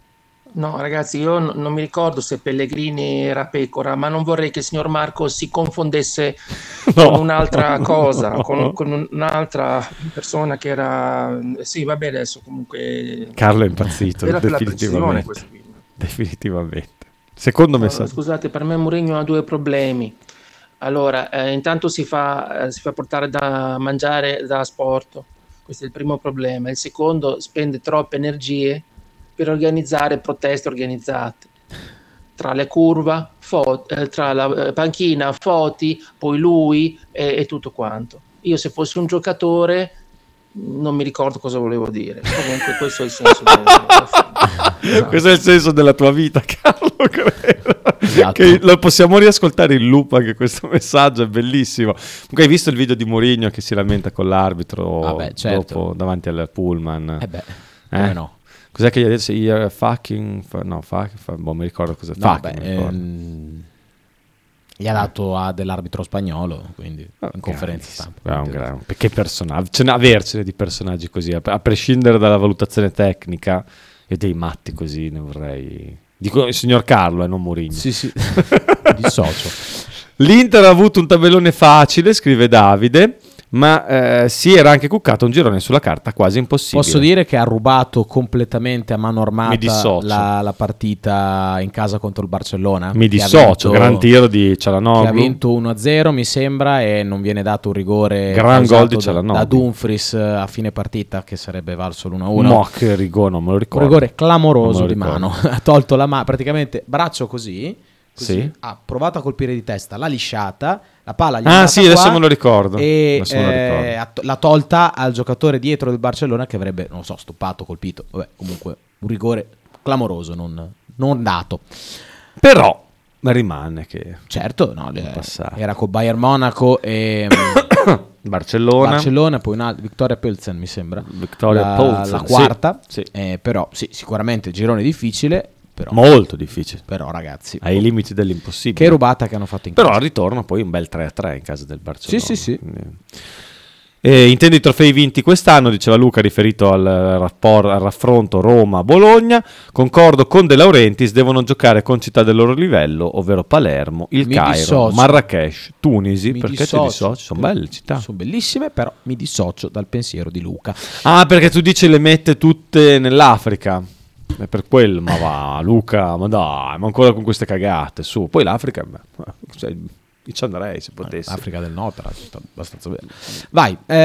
No, ragazzi, io n- non mi ricordo se Pellegrini era pecora, ma non vorrei che il signor Marco si confondesse No. con un'altra cosa, No. con, con un'altra persona che era... Sì, vabbè, adesso comunque... Carlo è impazzito, Era definitivamente. Definitivamente. Secondo messaggio. scusate, per me Mourinho ha due problemi. Allora, eh, intanto si fa, eh, si fa portare da mangiare da sport, questo è il primo problema. Il secondo, spende troppe energie per organizzare proteste organizzate. Tra le curva, fo- eh, tra la eh, panchina, Foti, poi lui e, e tutto quanto. Io se fossi un giocatore non mi ricordo cosa volevo dire. Comunque questo è il senso del, Questo è il senso della tua vita, Carlo, credo. Esatto. Che lo possiamo riascoltare in loop anche questo messaggio, è bellissimo. Comunque hai visto il video di Mourinho che si lamenta con l'arbitro Vabbè, certo. dopo, davanti al pullman? Eh beh, Eh? no? Cos'è che gli ha detto? You're fucking... fa- no, fuck, fa- boh, mi ricordo cosa No, fucking, beh, ricordo. ehm, gli ha dato a dell'arbitro spagnolo quindi Ah, in conferenza stampa È un gran- Che personaggio, ce n'è avercene di personaggi così, a, a prescindere dalla valutazione tecnica, e dei matti così ne vorrei... Dico il signor Carlo e non Mourinho. sì sì dissocio L'Inter ha avuto un tabellone facile, scrive Davide, ma eh, si era anche cuccato un girone sulla carta quasi impossibile. Posso dire che ha rubato completamente a mano armata la, la partita in casa contro il Barcellona. Mi dissocio, vinto- gran tiro di Che ha Cialanoglu. vinto 1-0 mi sembra e non viene dato un rigore Gran gol di da, Cialanoglu. da Dumfries eh, a fine partita che sarebbe valso l'1-1. Mo che rigore, non me lo un ricordo. rigore Non clamoroso di mano. ha tolto la mano, praticamente braccio così, Sì. ha provato a colpire di testa, l'ha lisciata, la palla gli è Ah, sì, adesso me lo ricordo. E me lo eh, ricordo. l'ha tolta al giocatore dietro del Barcellona che avrebbe, non so, stoppato, colpito. Vabbè, comunque un rigore clamoroso, non, non dato. Però rimane che Certo, no, le- era con Bayern Monaco e Barcellona, Barcellona, poi una Victoria Pilsen mi sembra. Victoria la, Pilsen, la sì, quarta. sì. Eh, però sì, sicuramente girone difficile. Però, Molto difficile. però ragazzi, Ai limiti dell'impossibile. che rubata che hanno fatto in Però casa. al ritorno poi un bel 3-3 in casa del Barcellona. Sì, sì, sì. Quindi- E intendo i trofei vinti quest'anno, diceva Luca, riferito al, rappor- al raffronto Roma-Bologna. Concordo con De Laurentiis, devono giocare con città del loro livello, ovvero Palermo, il Mi Cairo, dissocio. Marrakesh, Tunisi. Mi perché ti dissocio. dissoci? Sono belle città. Sono bellissime, però mi dissocio dal pensiero di Luca. Ah, perché tu dici le mette tutte nell'Africa. È per quello, ma va, Luca, ma dai, ma ancora con queste cagate, su. Poi l'Africa, beh, cioè, ci andrei se potessi. Africa del Nord, sta abbastanza bene. Vai, eh,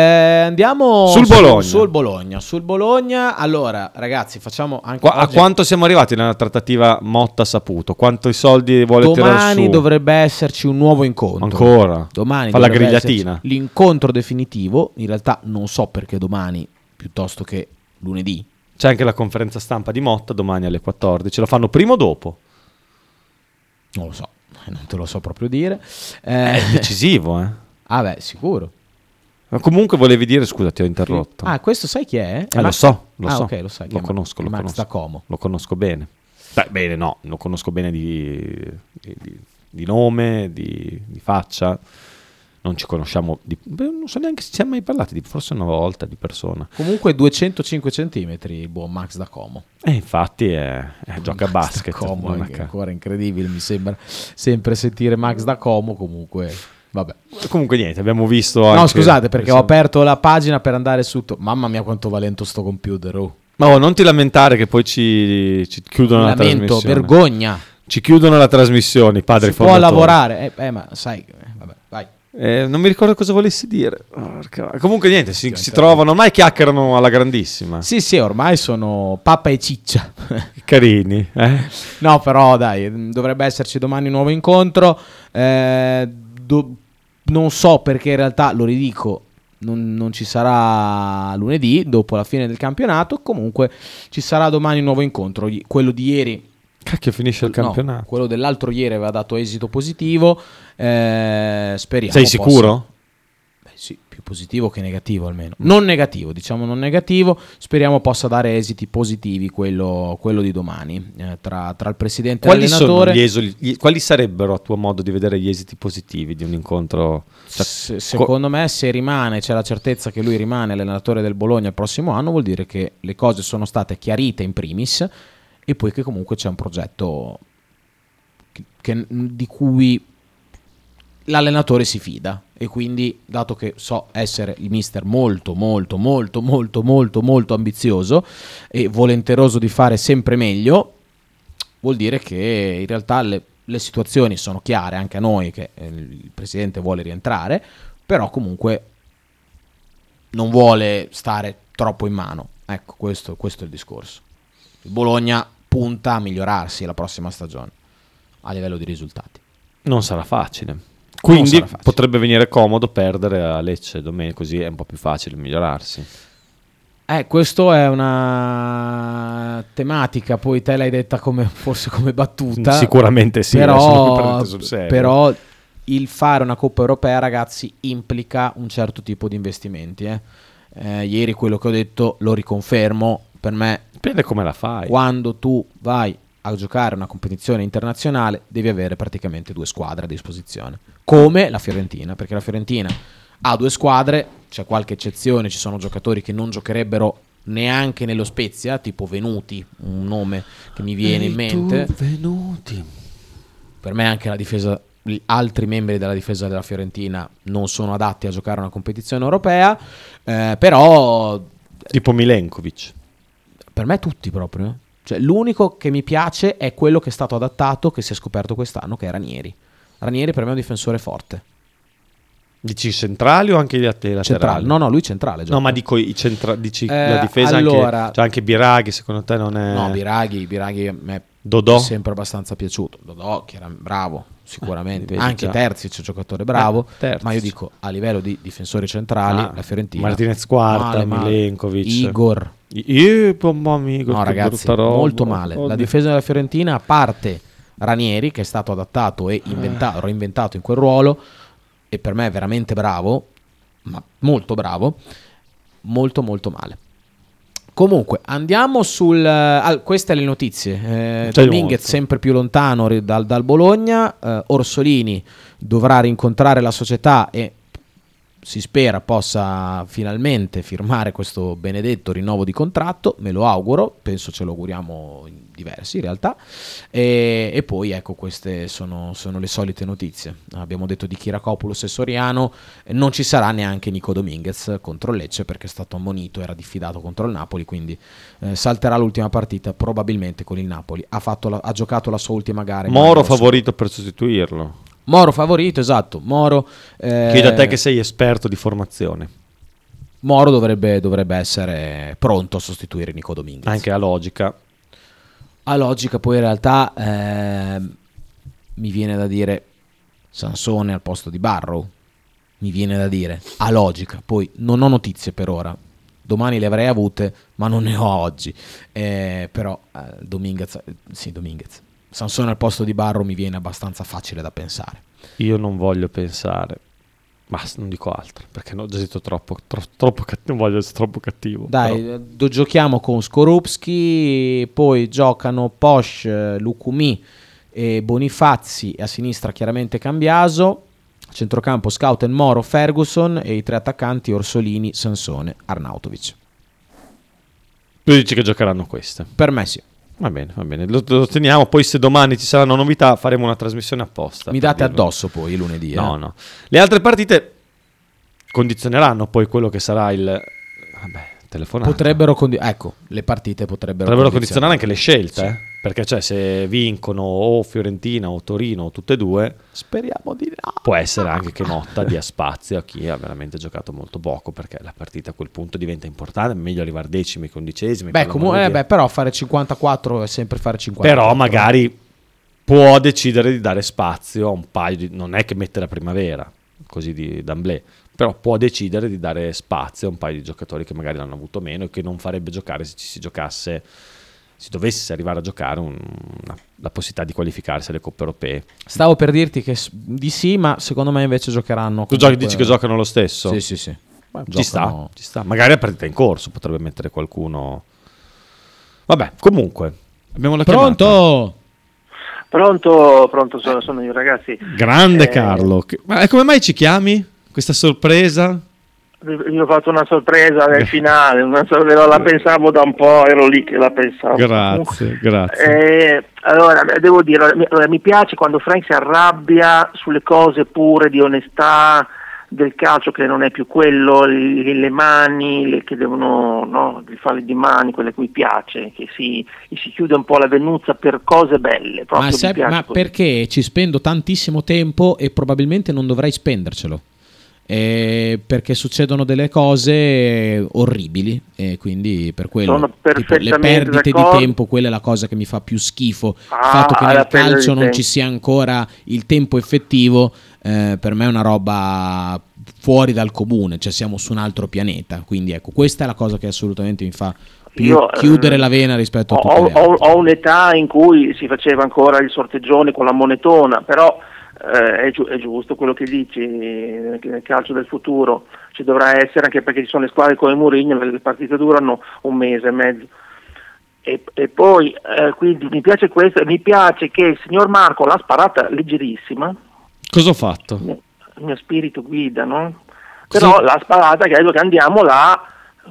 andiamo Sul su- Bologna. Sul Bologna. Sul Bologna, allora, ragazzi, facciamo anche Qua- a quanto siamo arrivati nella trattativa Motta-Saputo? Quanti soldi vuole tirare Domani su? dovrebbe esserci un nuovo incontro. Ancora? Domani Fa la grigliatina. L'incontro definitivo, in realtà non so perché domani piuttosto che lunedì. C'è anche la conferenza stampa di Motta domani alle 14. La fanno prima o dopo? Non lo so, non te lo so proprio dire. È Eh, decisivo, eh. ah beh, sicuro. Ma comunque volevi dire, scusa, ti ho interrotto. Ah, questo sai chi è? È Eh, lo Max- so, lo ah, so. ok, lo sai. Lo è conosco, lo Max conosco. da Como. Lo conosco bene. Beh, bene, no, lo conosco bene di, di- di- di nome, di, di faccia. Non ci conosciamo, di- beh, non so neanche se ci siamo mai parlati, di, forse una volta di persona. Comunque 205 centimetri il buon Max da Como. E infatti è, è- gioca a Max basket. Da Como a è ancora incredibile, mi sembra sempre sentire Max da Como comunque. Vabbè. Comunque niente, abbiamo visto No, scusate, perché ho aperto la pagina per andare su. Mamma mia, quanto va lento sto computer. Oh. Ma oh, non ti lamentare che poi ci, ci chiudono la Lamento, trasmissione. vergogna. Ci chiudono la trasmissione, i padri Si può lavorare. Eh, eh, ma sai, eh. Eh, non mi ricordo cosa volessi dire. Porca- Comunque niente, si, si Sì, trovano, ormai chiacchierano alla grandissima. Sì, sì, ormai sono pappa e ciccia. Carini, eh? no, però dai, mh, dovrebbe esserci domani un nuovo incontro. Eh, do- non so perché in realtà, lo ridico, non, non ci sarà lunedì, dopo la fine del campionato. Comunque ci sarà domani un nuovo incontro. Quello di ieri Cacchio, finisce il No, campionato. quello dell'altro ieri aveva dato esito positivo. Eh, speriamo. Sei possa- sicuro? Beh, sì, più positivo che negativo almeno. Non negativo, diciamo non negativo. Speriamo possa dare esiti positivi quello, quello di domani. eh, tra, tra il presidente Quali e sono l'allenatore. esoli- gli- quali sarebbero a tuo modo di vedere gli esiti positivi di un incontro? Cioè, Se- secondo me, se rimane, c'è la certezza che lui rimane allenatore del Bologna il prossimo anno, vuol dire che le cose sono state chiarite in primis e poi che comunque c'è un progetto che- che- di cui l'allenatore si fida e quindi dato che so essere il mister molto molto molto molto molto molto ambizioso e volenteroso di fare sempre meglio vuol dire che in realtà le, le situazioni sono chiare anche a noi che eh, il presidente vuole rientrare però comunque non vuole stare troppo in mano. Ecco questo, questo è il discorso. Il Bologna punta a migliorarsi la prossima stagione a livello di risultati. Non sarà facile. Quindi potrebbe venire comodo perdere a Lecce domenica, così è un po' più facile migliorarsi. Eh, questo è una tematica, poi te l'hai detta come, forse come battuta. Sicuramente sì, però, però il fare una Coppa Europea, ragazzi, implica un certo tipo di investimenti. eh. Eh, ieri quello che ho detto lo riconfermo, per me Dipende come la fai. quando tu vai a giocare una competizione internazionale devi avere praticamente due squadre a disposizione, come la Fiorentina, perché la Fiorentina ha due squadre, c'è qualche eccezione, ci sono giocatori che non giocherebbero neanche nello Spezia, tipo Venuti, un nome che mi viene in Ehi, tu, mente. Venuti. Per me anche la difesa gli altri membri della difesa della Fiorentina non sono adatti a giocare una competizione europea, eh, però Tipo Milenkovic. per me tutti proprio. Cioè, l'unico che mi piace è quello che è stato adattato, che si è scoperto quest'anno, che è Ranieri. Ranieri per me è un difensore forte. Dici centrali o anche gli laterali? Centrale. No, no, lui centrale. No, ma dico i centra- dici Eh, la difesa allora- anche, cioè anche Biraghi, secondo te non è... No, Biraghi, Biraghi a me Dodò? è sempre abbastanza piaciuto. Dodò, che era bravo, sicuramente. vedi Anche già. Terzic è un giocatore bravo. Eh, ma io dico, a livello di difensori centrali, Ah, la Fiorentina... Martinez Quarta, male. Milenkovic. Igor. Io, mamma mia, No, ragazzi, molto male. La Oddio. difesa della Fiorentina, a parte Ranieri, che è stato adattato e inventa- reinventato in quel ruolo, e per me è veramente bravo, ma molto bravo, molto molto male. Comunque, andiamo sul. ah, queste le notizie. Eh, Dominguez sempre più lontano dal, dal Bologna. eh, Orsolini dovrà rincontrare la società e si spera possa finalmente firmare questo benedetto rinnovo di contratto. Me lo auguro, penso ce lo auguriamo in diversi in realtà. E, e poi ecco, queste sono, sono le solite notizie. Abbiamo detto di Chiracopoulos e Soriano. Non ci sarà neanche Nico Dominguez contro il Lecce perché è stato ammonito, era diffidato contro il Napoli, quindi eh, salterà l'ultima partita probabilmente con il Napoli. Ha, fatto la- ha giocato la sua ultima gara. Moro favorito per sostituirlo. Moro favorito, esatto. Moro, eh, Chiedo a te che sei esperto di formazione. Moro dovrebbe, dovrebbe essere pronto a sostituire Nico Dominguez. Anche a logica. A logica, poi in realtà ehm, mi viene da dire Sansone al posto di Barrow. Mi viene da dire a logica. Poi non ho notizie per ora. Domani le avrei avute, ma non ne ho oggi. Eh, però eh, Dominguez, eh, sì, Dominguez. Sansone al posto di Barrow mi viene abbastanza facile da pensare. Io non voglio pensare. Basta, non dico altro. Perché no, ho già detto troppo. tro- troppo cat- non voglio essere troppo cattivo. Dai, però- eh, do- giochiamo con Skorupski, poi giocano Posh, Lukumi e Bonifazzi, a sinistra chiaramente Cambiaso, centrocampo Scouten Moro, Ferguson e i tre attaccanti Orsolini, Sansone, Arnautovic. Tu dici che giocheranno queste. Per me sì. Va bene, va bene. Lo, lo teniamo. Poi, se domani ci saranno novità, faremo una trasmissione apposta. Mi date dirlo. addosso poi lunedì. eh. No, no. Le altre partite condizioneranno poi quello che sarà il. Vabbè, telefonato. Potrebbero, condi- ecco, le partite potrebbero, Potrebbero condizionare anche le scelte. eh. Perché, cioè, se vincono o Fiorentina o Torino o tutte e due, Speriamo di no. può essere anche che Motta dia spazio a chi ha veramente giocato molto poco. Perché la partita a quel punto diventa importante. Meglio arrivare decimi che undicesimi. Beh, comunque, eh, beh, però fare 54 è sempre fare 54. Però magari può decidere di dare spazio a un paio di... Non è che mette la primavera, così di d'amblè, però può decidere di dare spazio a un paio di giocatori che magari l'hanno avuto meno e che non farebbe giocare se ci si giocasse, si dovesse arrivare a giocare un- una- la possibilità di qualificarsi alle coppe europee. Stavo per dirti che di sì, ma secondo me invece giocheranno. Tu giochi, dici che giocano lo stesso? Sì, sì, sì. Beh, Ci sta, ci sta. Magari la partita in corso potrebbe mettere qualcuno... Vabbè, comunque, abbiamo la chiamata. Pronto? Pronto, pronto, sono, sono io ragazzi. Grande Eh, Carlo. Ma come mai ci chiami? Questa sorpresa? Vi ho fatto una sorpresa nel finale, una sorpresa, la pensavo da un po', ero lì che la pensavo. Grazie, grazie. Eh, allora, devo dire, mi, allora, mi piace quando Frank si arrabbia sulle cose pure di onestà del calcio che non è più quello, le, le mani, le, che devono, no, il falli di mani, quelle che mi piace, che si, si chiude un po' la venuzza per cose belle. Ma, piace ma perché ci spendo tantissimo tempo e probabilmente non dovrei spendercelo? Eh, perché succedono delle cose orribili e quindi per quello tipo, le perdite d'accordo. di tempo quella è la cosa che mi fa più schifo il Ah, fatto che nel calcio non tempo. ci sia ancora il tempo effettivo eh, per me è una roba fuori dal comune cioè siamo su un altro pianeta quindi ecco questa è la cosa che assolutamente mi fa più Io, chiudere eh, la vena rispetto a Ho, ho- ho un'età in cui si faceva ancora il sorteggione con la monetona, però eh, è, giu- è giusto quello che dici, che nel calcio del futuro ci dovrà essere, anche perché ci sono le squadre come Mourinho, le partite durano un mese e mezzo. E, e poi, eh, quindi mi piace questo, mi piace che il signor Marco l'ha sparata leggerissima, Cosa ho fatto? il mio spirito guida, no? Però l'ha sparata, credo che andiamo là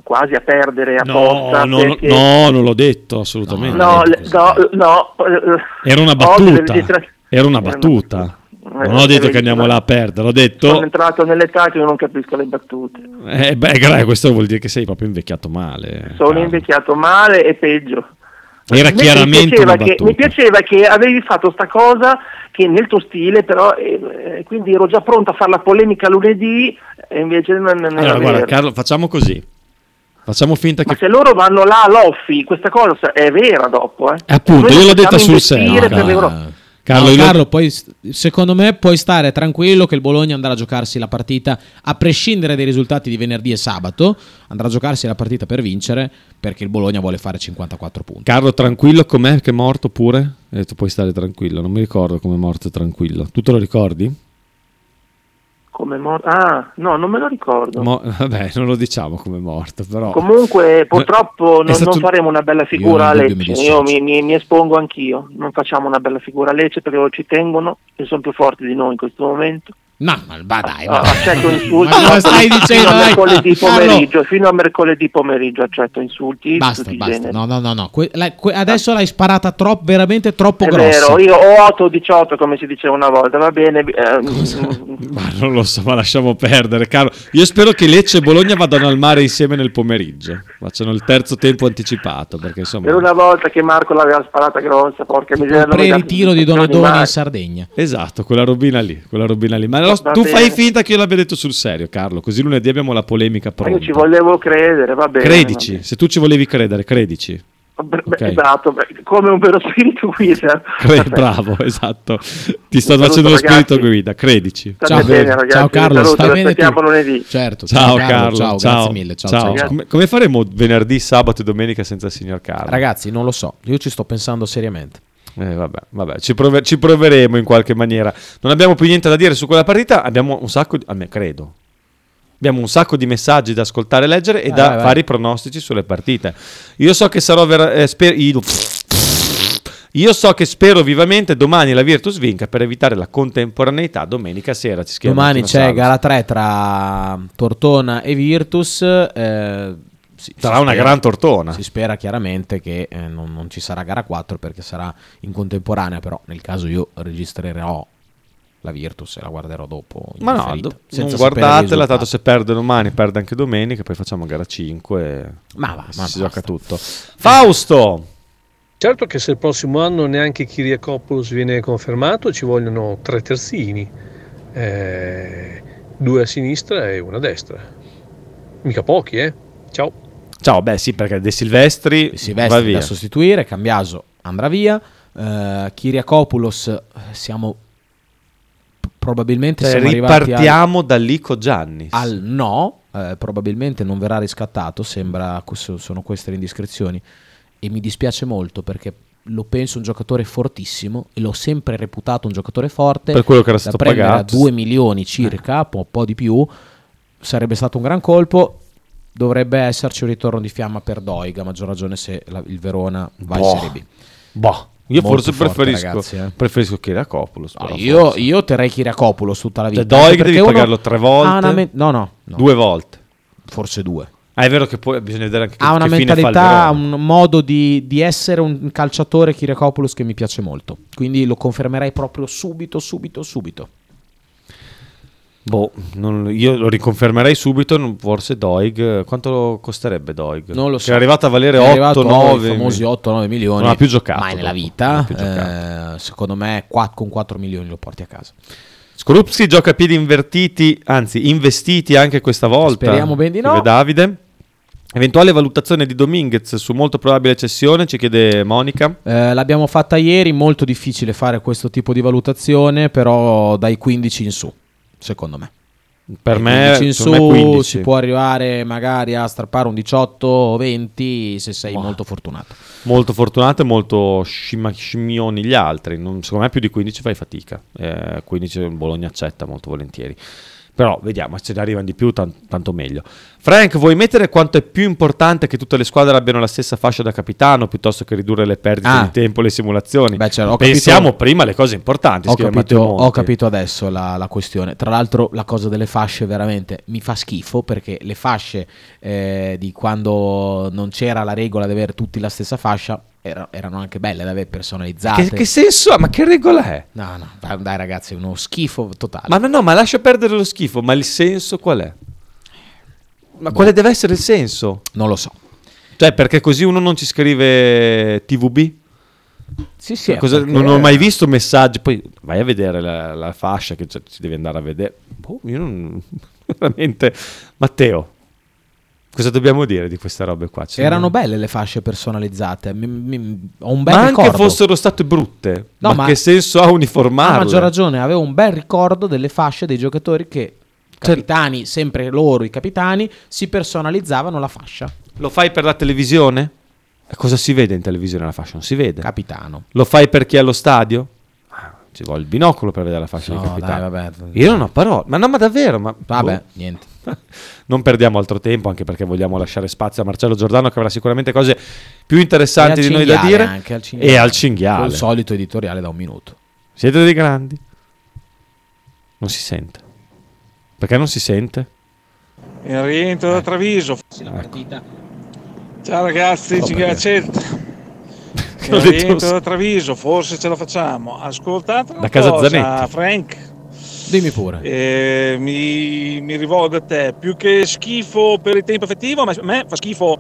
quasi a perdere a No, perché- no, non l'ho detto assolutamente. No, le- no, no, Era una battuta. Era una battuta. Non ho detto che andiamo là a perdere, ho Sono detto... entrato nell'età che io non capisco le battute. Eh, beh, gra- questo vuol dire che sei proprio invecchiato male. Sono invecchiato male e peggio. Era me chiaramente mi piaceva, che, mi piaceva che avevi fatto sta cosa che nel tuo stile, però, eh, eh, quindi ero già pronto a fare la polemica lunedì e invece non, non Allora, guarda, vero. Carlo, facciamo così. Facciamo finta Ma che... se loro vanno là a Loffi, questa cosa è vera dopo. Eh. Appunto, io l'ho detta sul serio. Carlo, l'ho- Carlo, poi, secondo me puoi stare tranquillo che il Bologna andrà a giocarsi la partita, a prescindere dai risultati di venerdì e sabato, andrà a giocarsi la partita per vincere perché il Bologna vuole fare 54 punti. Carlo, tranquillo com'è che è morto pure? Hai detto puoi stare tranquillo, non mi ricordo come è morto tranquillo. Tu te lo ricordi? Come morto? Ah, no, non me lo ricordo. Mo- vabbè, non lo diciamo come morto, però... Comunque, purtroppo È non, stato- non faremo una bella figura a mi Lecce. dissocio. Io mi, mi- mi espongo anch'io. Non facciamo una bella figura a Lecce perché loro ci tengono e sono più forti di noi in questo momento. No, ma ma dai, Ah, ma accetto insulti Ma stai dicendo? fino a mercoledì pomeriggio. Fino a mercoledì pomeriggio accetto insulti. Basta, basta. No, no, no, no. Que- la- que- adesso l'hai sparata troppo, veramente troppo È grossa. vero, io ho 8 o 18 come si diceva una volta, va bene. eh, Ma non lo so, ma lasciamo perdere, caro. Io spero che Lecce e Bologna vadano al mare insieme nel pomeriggio. Facciano il terzo tempo anticipato, perché insomma... per una volta che Marco l'aveva sparata grossa, porca miseria. dà- Pre-ritiro di Donadoni in Sardegna. Esatto, quella robina lì, quella robina lì. Ma Va tu bene. fai finta che io l'abbia detto sul serio, Carlo, così lunedì abbiamo la polemica Ma Io pronta. ci volevo credere, va bene. Credici, se tu ci volevi credere, credici. va bene. Beh, Ok. Esatto, come un vero spirito guida. Cre- bravo, esatto. Ti sto Un facendo lo saluto, spirito guida, credici. Ciao, bene, ragazzi. ciao Carlo, Saluto, stai bene tu? lunedì. Certo, Ciao, Carlo, ciao, ciao, grazie mille. Ciao, ciao. ciao. Come, come faremo venerdì, sabato e domenica senza il signor Carlo? Ragazzi, non lo so, io ci sto pensando seriamente. Eh, vabbè, vabbè, ci, prove- ci proveremo in qualche maniera. Non abbiamo più niente da dire su quella partita. Abbiamo un sacco di. A me credo. Abbiamo un sacco di messaggi da ascoltare e leggere e Vai, da vai, vai. fare i pronostici sulle partite. Io so che sarò vera- eh, sper- io- so che spero vivamente domani la Virtus vinca per evitare la contemporaneità domenica sera. Ci Domani c'è Salus. gara 3 tra Tortona e Virtus. eh, si- Sarà si una spera- gran tortona. Si spera chiaramente che eh, non, non ci sarà gara 4 perché sarà in contemporanea, però nel caso io registrerò la Virtus e la guarderò dopo. in Ma no, do- senza non guardatela, tanto se perde domani, perde anche domenica, poi facciamo gara 5 e Ma va, si ma basta. gioca tutto. Fausto! Certo che se il prossimo anno neanche Kiriakopoulos viene confermato ci vogliono tre terzini, eh, due a sinistra e una a destra. Mica pochi, eh? Ciao. Ciao, beh sì, perché De Silvestri, va Silvestri via. da sostituire, Cambiaso andrà via, eh, Kiriakopoulos eh, siamo p- probabilmente Cioè, siamo arrivati al, ripartiamo da Lico Giannis. al no, eh, probabilmente non verrà riscattato, sembra sono queste le indiscrezioni e mi dispiace molto perché lo penso un giocatore fortissimo e l'ho sempre reputato un giocatore forte Per quello che era stato pagato. a 2 milioni circa, un po' di più sarebbe stato un gran colpo dovrebbe esserci un ritorno di fiamma per Doig a maggior ragione se la- il Verona va in Boh. Serie B Boh, io Molto forse forte, preferisco, ragazzi, eh. preferisco Kiriakopoulos. No, io, io terrei Kiriakopoulos tutta la vita Cioè, Doig devi uno pagarlo tre volte? men- no, no, no, Due volte. forse due Ah, è vero che poi bisogna vedere anche che, ha una che mentalità, un modo di, di essere un calciatore Kiriakopoulos che mi piace molto. Quindi lo confermerei proprio subito, subito, subito. Boh, non- io lo riconfermerei subito, forse Doig. Quanto costerebbe Doig? Non lo Che so. è arrivato a valere È arrivato 8-9. ai famosi 8-9 milioni. Non ha più giocato. Mai nella vita. Eh, secondo me con 4 milioni lo porti a casa. Skorupski gioca a piedi invertiti, anzi investiti anche questa volta. Speriamo ben di no. Davide. Eventuale valutazione di Dominguez su molto probabile cessione, ci chiede Monica. Eh, l'abbiamo fatta ieri, molto difficile fare questo tipo di valutazione, però dai 15 in su, secondo me. Per Dai me, 15 in su me 15. si può arrivare magari a strappare un 18 o 20 se sei Boh. molto fortunato. Molto fortunato e molto scima- scimmioni gli altri. Non- secondo me più di 15 fai fatica. Eh, 15 il Bologna accetta molto volentieri. Però vediamo, se ne arrivano di più, tan- tanto meglio. Frank, vuoi mettere quanto è più importante che tutte le squadre abbiano la stessa fascia da capitano piuttosto che ridurre le perdite Ah. di tempo e le simulazioni? Beh, cioè, Pensiamo capito- prima alle cose importanti. Ho capito, ho capito adesso la, la questione. Tra l'altro, la cosa delle fasce veramente mi fa schifo perché le fasce eh, di quando non c'era la regola di avere tutti la stessa fascia era- erano anche belle da avere personalizzate. Che, che senso ha? Ma che regola è? No, no, dai, ragazzi, è uno schifo totale. Ma no, no, ma lascia perdere lo schifo. Ma il senso qual è? Ma quale deve essere il senso? Non lo so. Cioè, perché così uno non ci scrive TVB? Sì, sì. Cosa- perché- non ho mai visto messaggi. Poi vai a vedere la, la fascia che cioè, si deve andare a vedere. Boh, io non. Veramente. Matteo, cosa dobbiamo dire di queste robe qua? Ci Erano belle le fasce personalizzate. Mi- mi- ho un bel Ma ricordo. anche fossero state brutte. No, ma, ma- che senso ha Ha uniformarle? maggior ragione, avevo un bel ricordo delle fasce dei giocatori che capitani, sempre loro i capitani, si personalizzavano la fascia. Lo fai per la televisione? Cosa si vede in televisione la fascia? Non si vede. Capitano. Lo fai per chi è allo stadio? Ah, ci vuole il binocolo per vedere la fascia No, di capitano. dai, vabbè. Io non ho parole, ma no, ma davvero, ma Vabbè, boh. niente. non perdiamo altro tempo, anche perché vogliamo lasciare spazio a Marcello Giordano che avrà sicuramente cose più interessanti di noi da dire anche, al cinghiale. e al cinghiale. Col solito editoriale da un minuto. Siete dei grandi? Non si sente. Perché non si sente? Il rientro da Treviso. Ciao ragazzi, Oh, ci perché? accetta. L'ho Il rientro da Treviso, forse ce la facciamo. Ascoltate una Da casa cosa, Zanetti. Frank. Dimmi pure. Eh, mi, mi rivolgo a te. Più che schifo per il tempo effettivo, ma a me fa schifo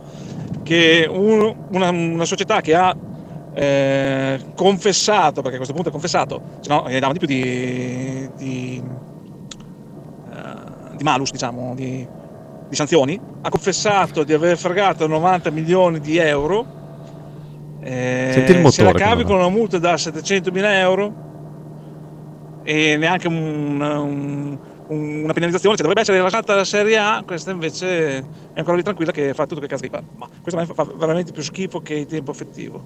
che un- una, una società che ha eh, confessato, perché a questo punto è confessato, se no gli davano di più di, di, eh, di malus, diciamo, di, di sanzioni, ha confessato di aver fregato 90 milioni di euro. eh, Senti il se la motore cavi con una multa da 700 mila euro e neanche un- un- un- una penalizzazione, cioè dovrebbe essere rilasciata la Serie A, questa invece è ancora lì tranquilla che fa tutto che cazzo di fa. Ma questo fa veramente più schifo che il tempo effettivo.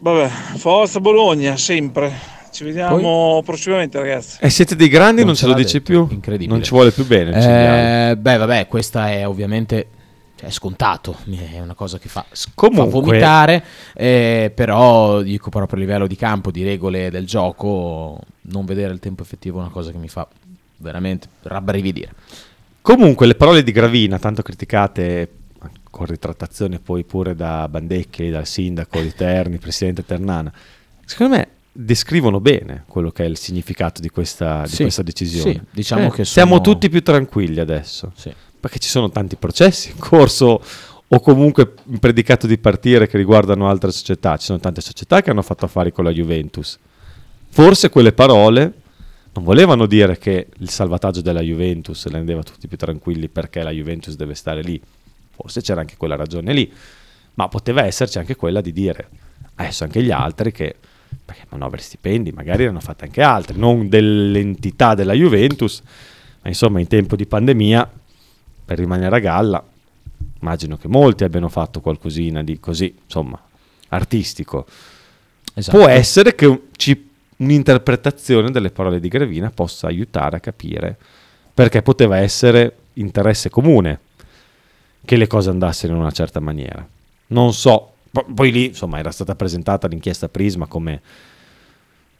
Vabbè, forza Bologna, sempre. Ci vediamo prossimamente, ragazzi. E siete dei grandi, non, Non ce lo dici detto, più? incredibile. Non ci vuole più bene. Eh, beh, vabbè, questa è ovviamente cioè, è scontato, è una cosa che fa, Comunque- fa vomitare, eh, però dico proprio a livello di campo, di regole del gioco, non vedere il tempo effettivo è una cosa che mi fa veramente rabbrividire. Comunque, le parole di Gravina, tanto criticate con ritrattazione poi pure da Bandecchi, dal sindaco di Terni, presidente Ternana, secondo me descrivono bene quello che è il significato di questa, di Sì, questa decisione. sì, diciamo che siamo sono- tutti più tranquilli adesso. Sì. Perché ci sono tanti processi in corso o comunque predicato di partire che riguardano altre società. Ci sono tante società che hanno fatto affari con la Juventus. Forse quelle parole non volevano dire che il salvataggio della Juventus rendeva tutti più tranquilli perché la Juventus deve stare lì. Forse c'era anche quella ragione lì, ma poteva esserci anche quella di dire adesso anche gli altri che perché manovre stipendi magari erano fatte anche altre, non dell'entità della Juventus, ma insomma in tempo di pandemia per rimanere a galla immagino che molti abbiano fatto qualcosina di così, insomma, artistico. Esatto. Può essere che un- ci- un'interpretazione delle parole di Gravina possa aiutare a capire perché poteva essere interesse comune che le cose andassero in una certa maniera. Non so, po- poi lì insomma era stata presentata l'inchiesta Prisma come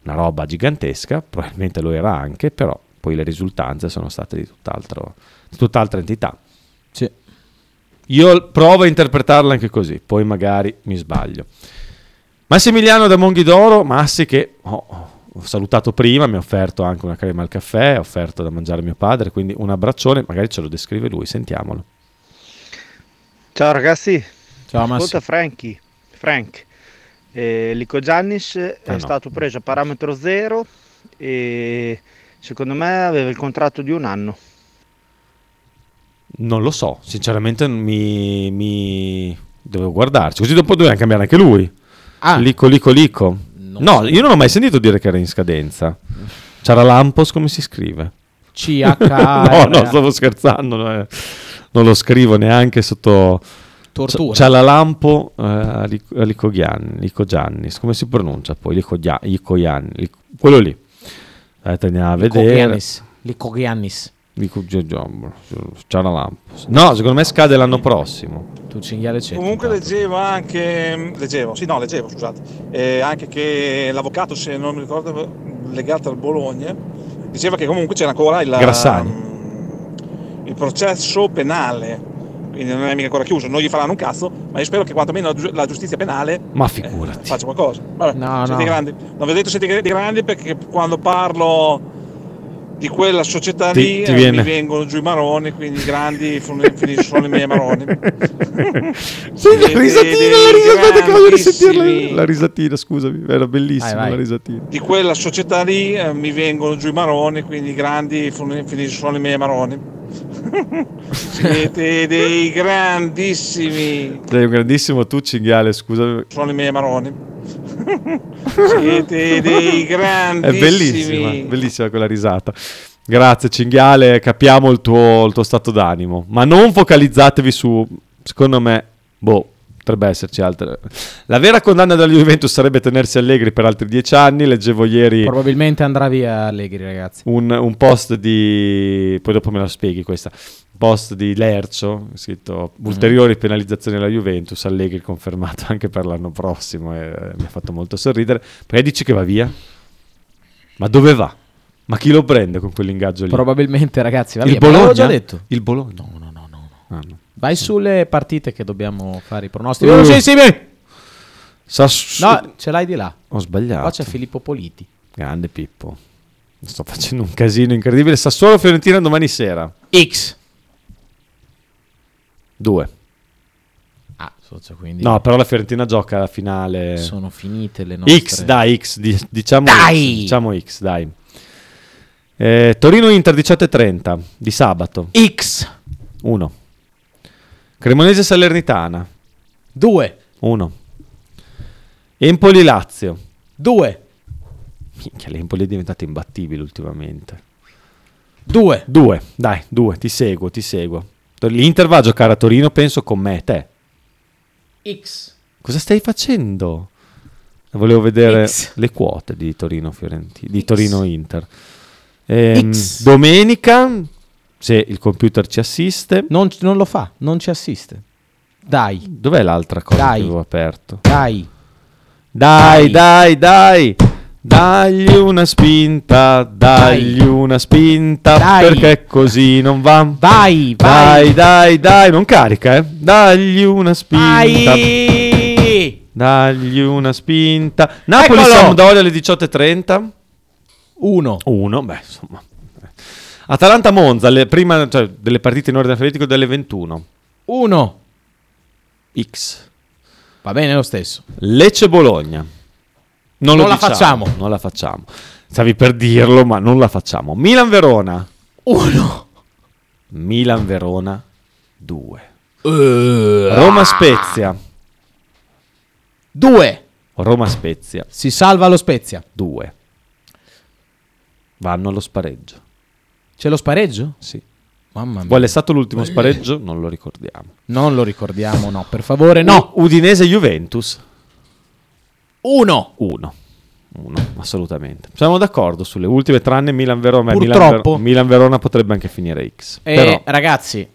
una roba gigantesca, probabilmente lo era anche, però poi le risultanze sono state di tutt'altro, di tutt'altra entità. Sì. Io provo a interpretarla anche così, poi magari mi sbaglio. Massimiliano da Monghidoro, Massi che ho, ho salutato prima, mi ha offerto anche una crema al caffè, ha offerto da mangiare a mio padre, quindi un abbraccione, magari ce lo descrive lui, sentiamolo. Ciao ragazzi, Ciao ascolta Franky, Frank, eh, Lico Giannis è Ah, no. stato preso a parametro zero e secondo me aveva il contratto di un anno. Non lo so, sinceramente mi, mi- dovevo guardarci, così dopo doveva cambiare anche lui. Ah. Lico, lico, lico. No, io non ho mai sentito dire che era in scadenza. C'era Lampos, come si scrive? CH no, no, stavo scherzando. eh. Non lo scrivo neanche sotto... Tortura. C'è la Lampo eh, a Lico, Gianni- Lico Giannis. Come si pronuncia poi? Lico, Gia- Lico Gianni- quello lì. Andiamo a vedere. Licogiannis. C'è la Lampos. No, secondo me scade l'anno prossimo. Tu cinghiale c'è. Comunque leggevo anche, leggevo, sì no leggevo scusate, eh, anche che l'avvocato se non mi ricordo legato al Bologna diceva che comunque c'era ancora il, Grassani. il processo penale, quindi non è mica ancora chiuso, non gli faranno un cazzo, ma io spero che quantomeno la giu- la giustizia penale Ma figurati. faccia qualcosa. Vabbè, No, siete no. grandi. Non vi ho detto siete dei grandi perché quando parlo di quella società Ti- lì ti eh, viene- mi vengono giù i maroni, quindi i grandi finiscono i miei maroni. Sì, la risatina, la risatina, che voglio risentirla. La risatina, scusami, era bellissima Vai, vai. la risatina. di quella società lì eh, mi vengono giù i maroni, quindi i grandi finiscono i miei maroni. Siete dei grandissimi, Sei un grandissimo tu, cinghiale, scusami. sono i miei maroni. Siete dei È grandissimi. bellissima, bellissima quella risata. Grazie, cinghiale, capiamo il tuo, il tuo stato d'animo. Ma non focalizzatevi su, secondo me, boh, potrebbe esserci altre. La vera condanna della Juventus sarebbe tenersi allegri per altri dieci anni. Leggevo ieri Probabilmente andrà via Allegri, ragazzi. un, un post di. Poi dopo me la spieghi questa. Post di Lercio, scritto ulteriori penalizzazioni alla Juventus. Allegri confermato anche per l'anno prossimo. E, eh, mi ha fatto molto sorridere. Perché dici che va via? Ma dove va? Ma chi lo prende con quell'ingaggio lì? Probabilmente, ragazzi, va Il via. Bologna? già detto. Il Bologna? No, no, no, no. Ah, no. Vai sulle partite che dobbiamo fare i pronostici. Uh. Velocissimi! Sass- No, ce l'hai di là. Ho sbagliato. Qua c'è Filippo Politi. Grande Pippo. Sto facendo un casino incredibile. Sassuolo Fiorentina domani sera. X. 2. Ah, socio, quindi No, però la Fiorentina gioca la finale. sono finite le nostre. X, dai, X, di- diciamo Dai! X, diciamo X, dai. Eh, Torino Inter 18.30 di sabato. X. 1. Cremonese Salernitana. 2. 1. Empoli Lazio. 2. Minchia, l'Empoli è diventato imbattibile ultimamente. 2. 2, dai, 2, ti seguo, ti seguo. L'Inter va a giocare a Torino, penso, con me e te. X. Cosa stai facendo? Volevo vedere X. le quote di Torino Fiorentino, di Torino Inter. Ehm, X. domenica, se il computer ci assiste. Non, non lo fa, non ci assiste. Dai, Dov'è l'altra cosa Dai. che avevo aperto? dai. Dai, dai, dai. Dagli una spinta, dagli una spinta, Dai. perché così non va. Vai, Dai, vai. dai, dai, non carica, eh. Dagli una spinta. Vai. Dagli una spinta. Napoli Eccolo. Sampdoria alle 18.30. 1. 1, beh, insomma. Atalanta Monza, le prima, cioè, delle partite in ordine alfabetico delle 21. 1. X. Va bene lo stesso. Lecce Bologna. Non, lo Non la diciamo, facciamo. Non la facciamo. Stavi per dirlo, ma non la facciamo. Milan Verona. 1. Milan Verona 2. Eh. Roma Spezia. 2. Roma Spezia Si salva lo Spezia. 2. Vanno allo spareggio. C'è lo spareggio? Sì. Mamma mia. Qual è stato l'ultimo spareggio? Non lo ricordiamo. Non lo ricordiamo, no. Per favore, no. U- Udinese Juventus 1. 1. 1, assolutamente. Siamo d'accordo sulle ultime tranne Milan Verona. Purtroppo. Milan, Milan Verona potrebbe anche finire X. E Però ragazzi,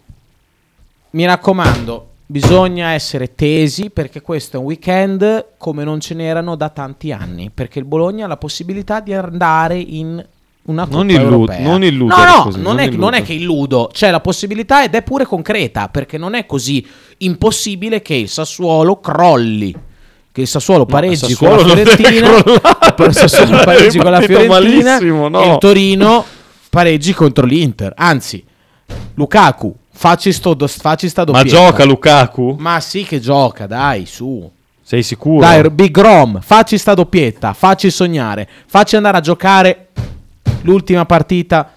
mi raccomando, bisogna essere tesi perché questo è un weekend come non ce n'erano da tanti anni. Perché il Bologna ha la possibilità di andare in una Non illu- non illudere No, no, così, non, non è, illudo. non è che illudo. C'è la possibilità ed è pure concreta perché non è così impossibile che il Sassuolo crolli. Che il Sassuolo pareggi con la Sassuolo non deve Fiorentina. il Sassuolo pareggi con la Fiorentina. no. E il Torino pareggi contro l'Inter. Anzi, Lukaku, facci, sto, facci sta Ma doppietta. gioca Lukaku? Ma sì che gioca, dai, su. Sei sicuro? Dai, Big Rom, facci sta doppietta, facci sognare, facci andare a giocare l'ultima partita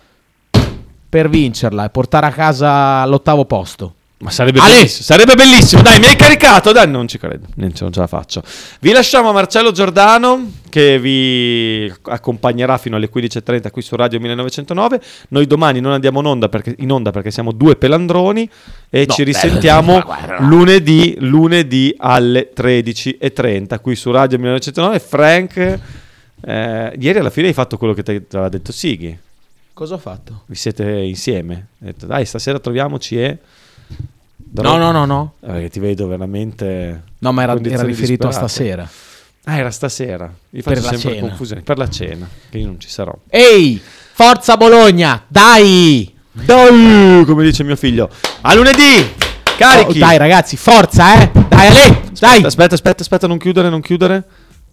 per vincerla e portare a casa l'ottavo posto. Ma sarebbe bellissimo. Sarebbe bellissimo. Dai, mi hai caricato. Dai, non ci credo. Non ce, la faccio. Vi lasciamo a Marcello Giordano che vi accompagnerà fino alle 15.30 qui su Radio 1909. Noi domani non andiamo in onda perché, in onda perché siamo due pelandroni e No, ci risentiamo no. lunedì, lunedì alle 13.30 qui su Radio 1909. Frank, eh, ieri alla fine hai fatto quello che ti aveva detto Sighi. Cosa ho fatto? Vi siete insieme. Hai detto, dai, stasera troviamoci e... No, no, no, no. Eh, Perché ti vedo veramente... No, ma era, era riferito a disperate. stasera. Ah, era stasera. Vi Per faccio la sempre cena. confusione. Per la cena, che io non ci sarò. Ehi, forza Bologna, dai! Dai, come dice mio figlio. A lunedì! Carichi! Oh, dai ragazzi, forza, eh! Dai, Ale, dai! Aspetta, aspetta, aspetta, non chiudere, non chiudere.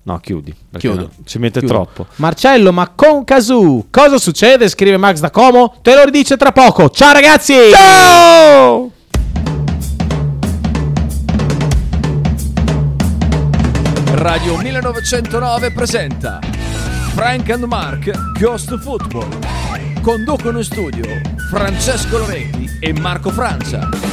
No, chiudi. Chiudo. no, ci mette Chiudo. troppo. Marcello, ma con Kazoo, cosa succede? Scrive Max da Como. Te lo ridice tra poco. Ciao ragazzi! Ciao! Radio 1909 presenta Frank and Mark Ghost Football. Conducono in studio Francesco Loretti e Marco Francia.